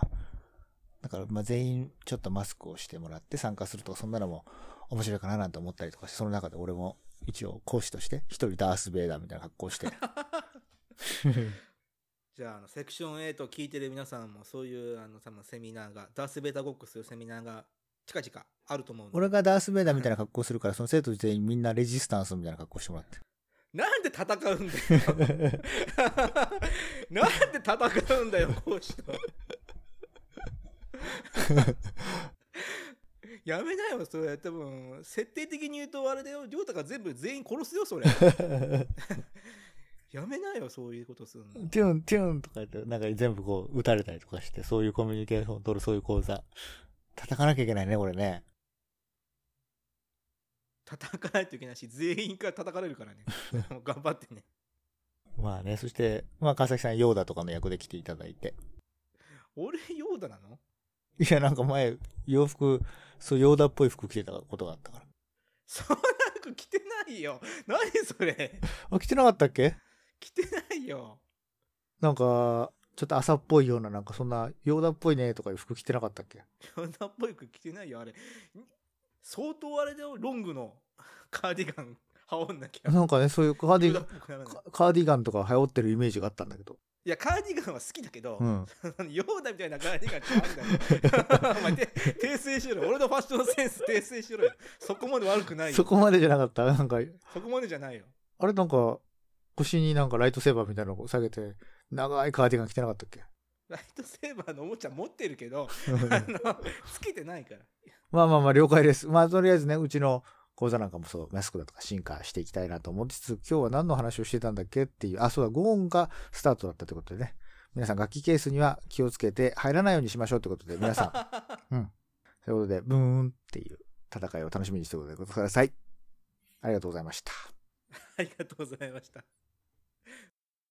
だから、まあ全員ちょっとマスクをしてもらって参加するとか、そんなのも面白いかななんて思ったりとかして、その中で俺も一応講師として、一人ダース・ベイダーみたいな格好をして。じゃああのセクション8聞いてる皆さんもそういうあの多分セミナーがダースベータごっこするセミナーが近々あると思う俺がダース・ベイダーみたいな格好をするから、その生徒全員みんなレジスタンスみたいな格好をしてもらって。なんで戦うんだよ。なんで戦うんだよ講師とやめなよそれ。多分設定的に言うとあれだよ。亮太が全部全員殺すよそれ。やめなよそういうことするの。テュン、テュンとか言って、なんか全部こう、撃たれたりとかして、そういうコミュニケーションを取る、そういう講座。叩かなきゃいけないね、これね。叩かないといけないし全員から叩かれるからね。頑張ってね。まあね、そして、まあ、川崎さん、ヨーダとかの役で来ていただいて。俺ヨーダなの？いや、なんか前、洋服、そう、ヨーダっぽい服着てたことがあったから。そんな服着てないよ。何それ？あ、着てなかったっけ？着てないよ。なんか、ちょっと朝っぽいような、なんかそんな、ヨーダっぽいねとかいう服着てなかったっけ？ヨーダっぽい服着てないよあれ相当あれだよロングの。カーディガン羽織んなきゃ。なんかね、そういうカーディヨガン、カカーディガンとか流行ってるイメージがあったんだけど。いやカーディガンは好きだけど、うん。ヨーダみたいなカーディガンってあんだよ。お前て訂正しろよ。俺のファッションセンス訂正しろよ。そこまで悪くないよ。そこまでじゃなかった？なんか、そこまでじゃないよ。あれなんか、腰になんかライトセーバーみたいなのを下げて、長いカーディガン着てなかったっけ？ライトセーバーのおもちゃ持ってるけど、あの、つけてないから。まあまあまあ、了解です。まあ、とりあえずね、うちの講座なんかもそう、マスクだとか進化していきたいなと思いつつ、今日は何の話をしてたんだっけっていう、あ、そうだ、ゴーンがスタートだったということでね。皆さん楽器ケースには気をつけて入らないようにしましょうということで、皆さん、うん。ということで、ブーンっていう戦いを楽しみにしてください。ありがとうございました。ありがとうございました。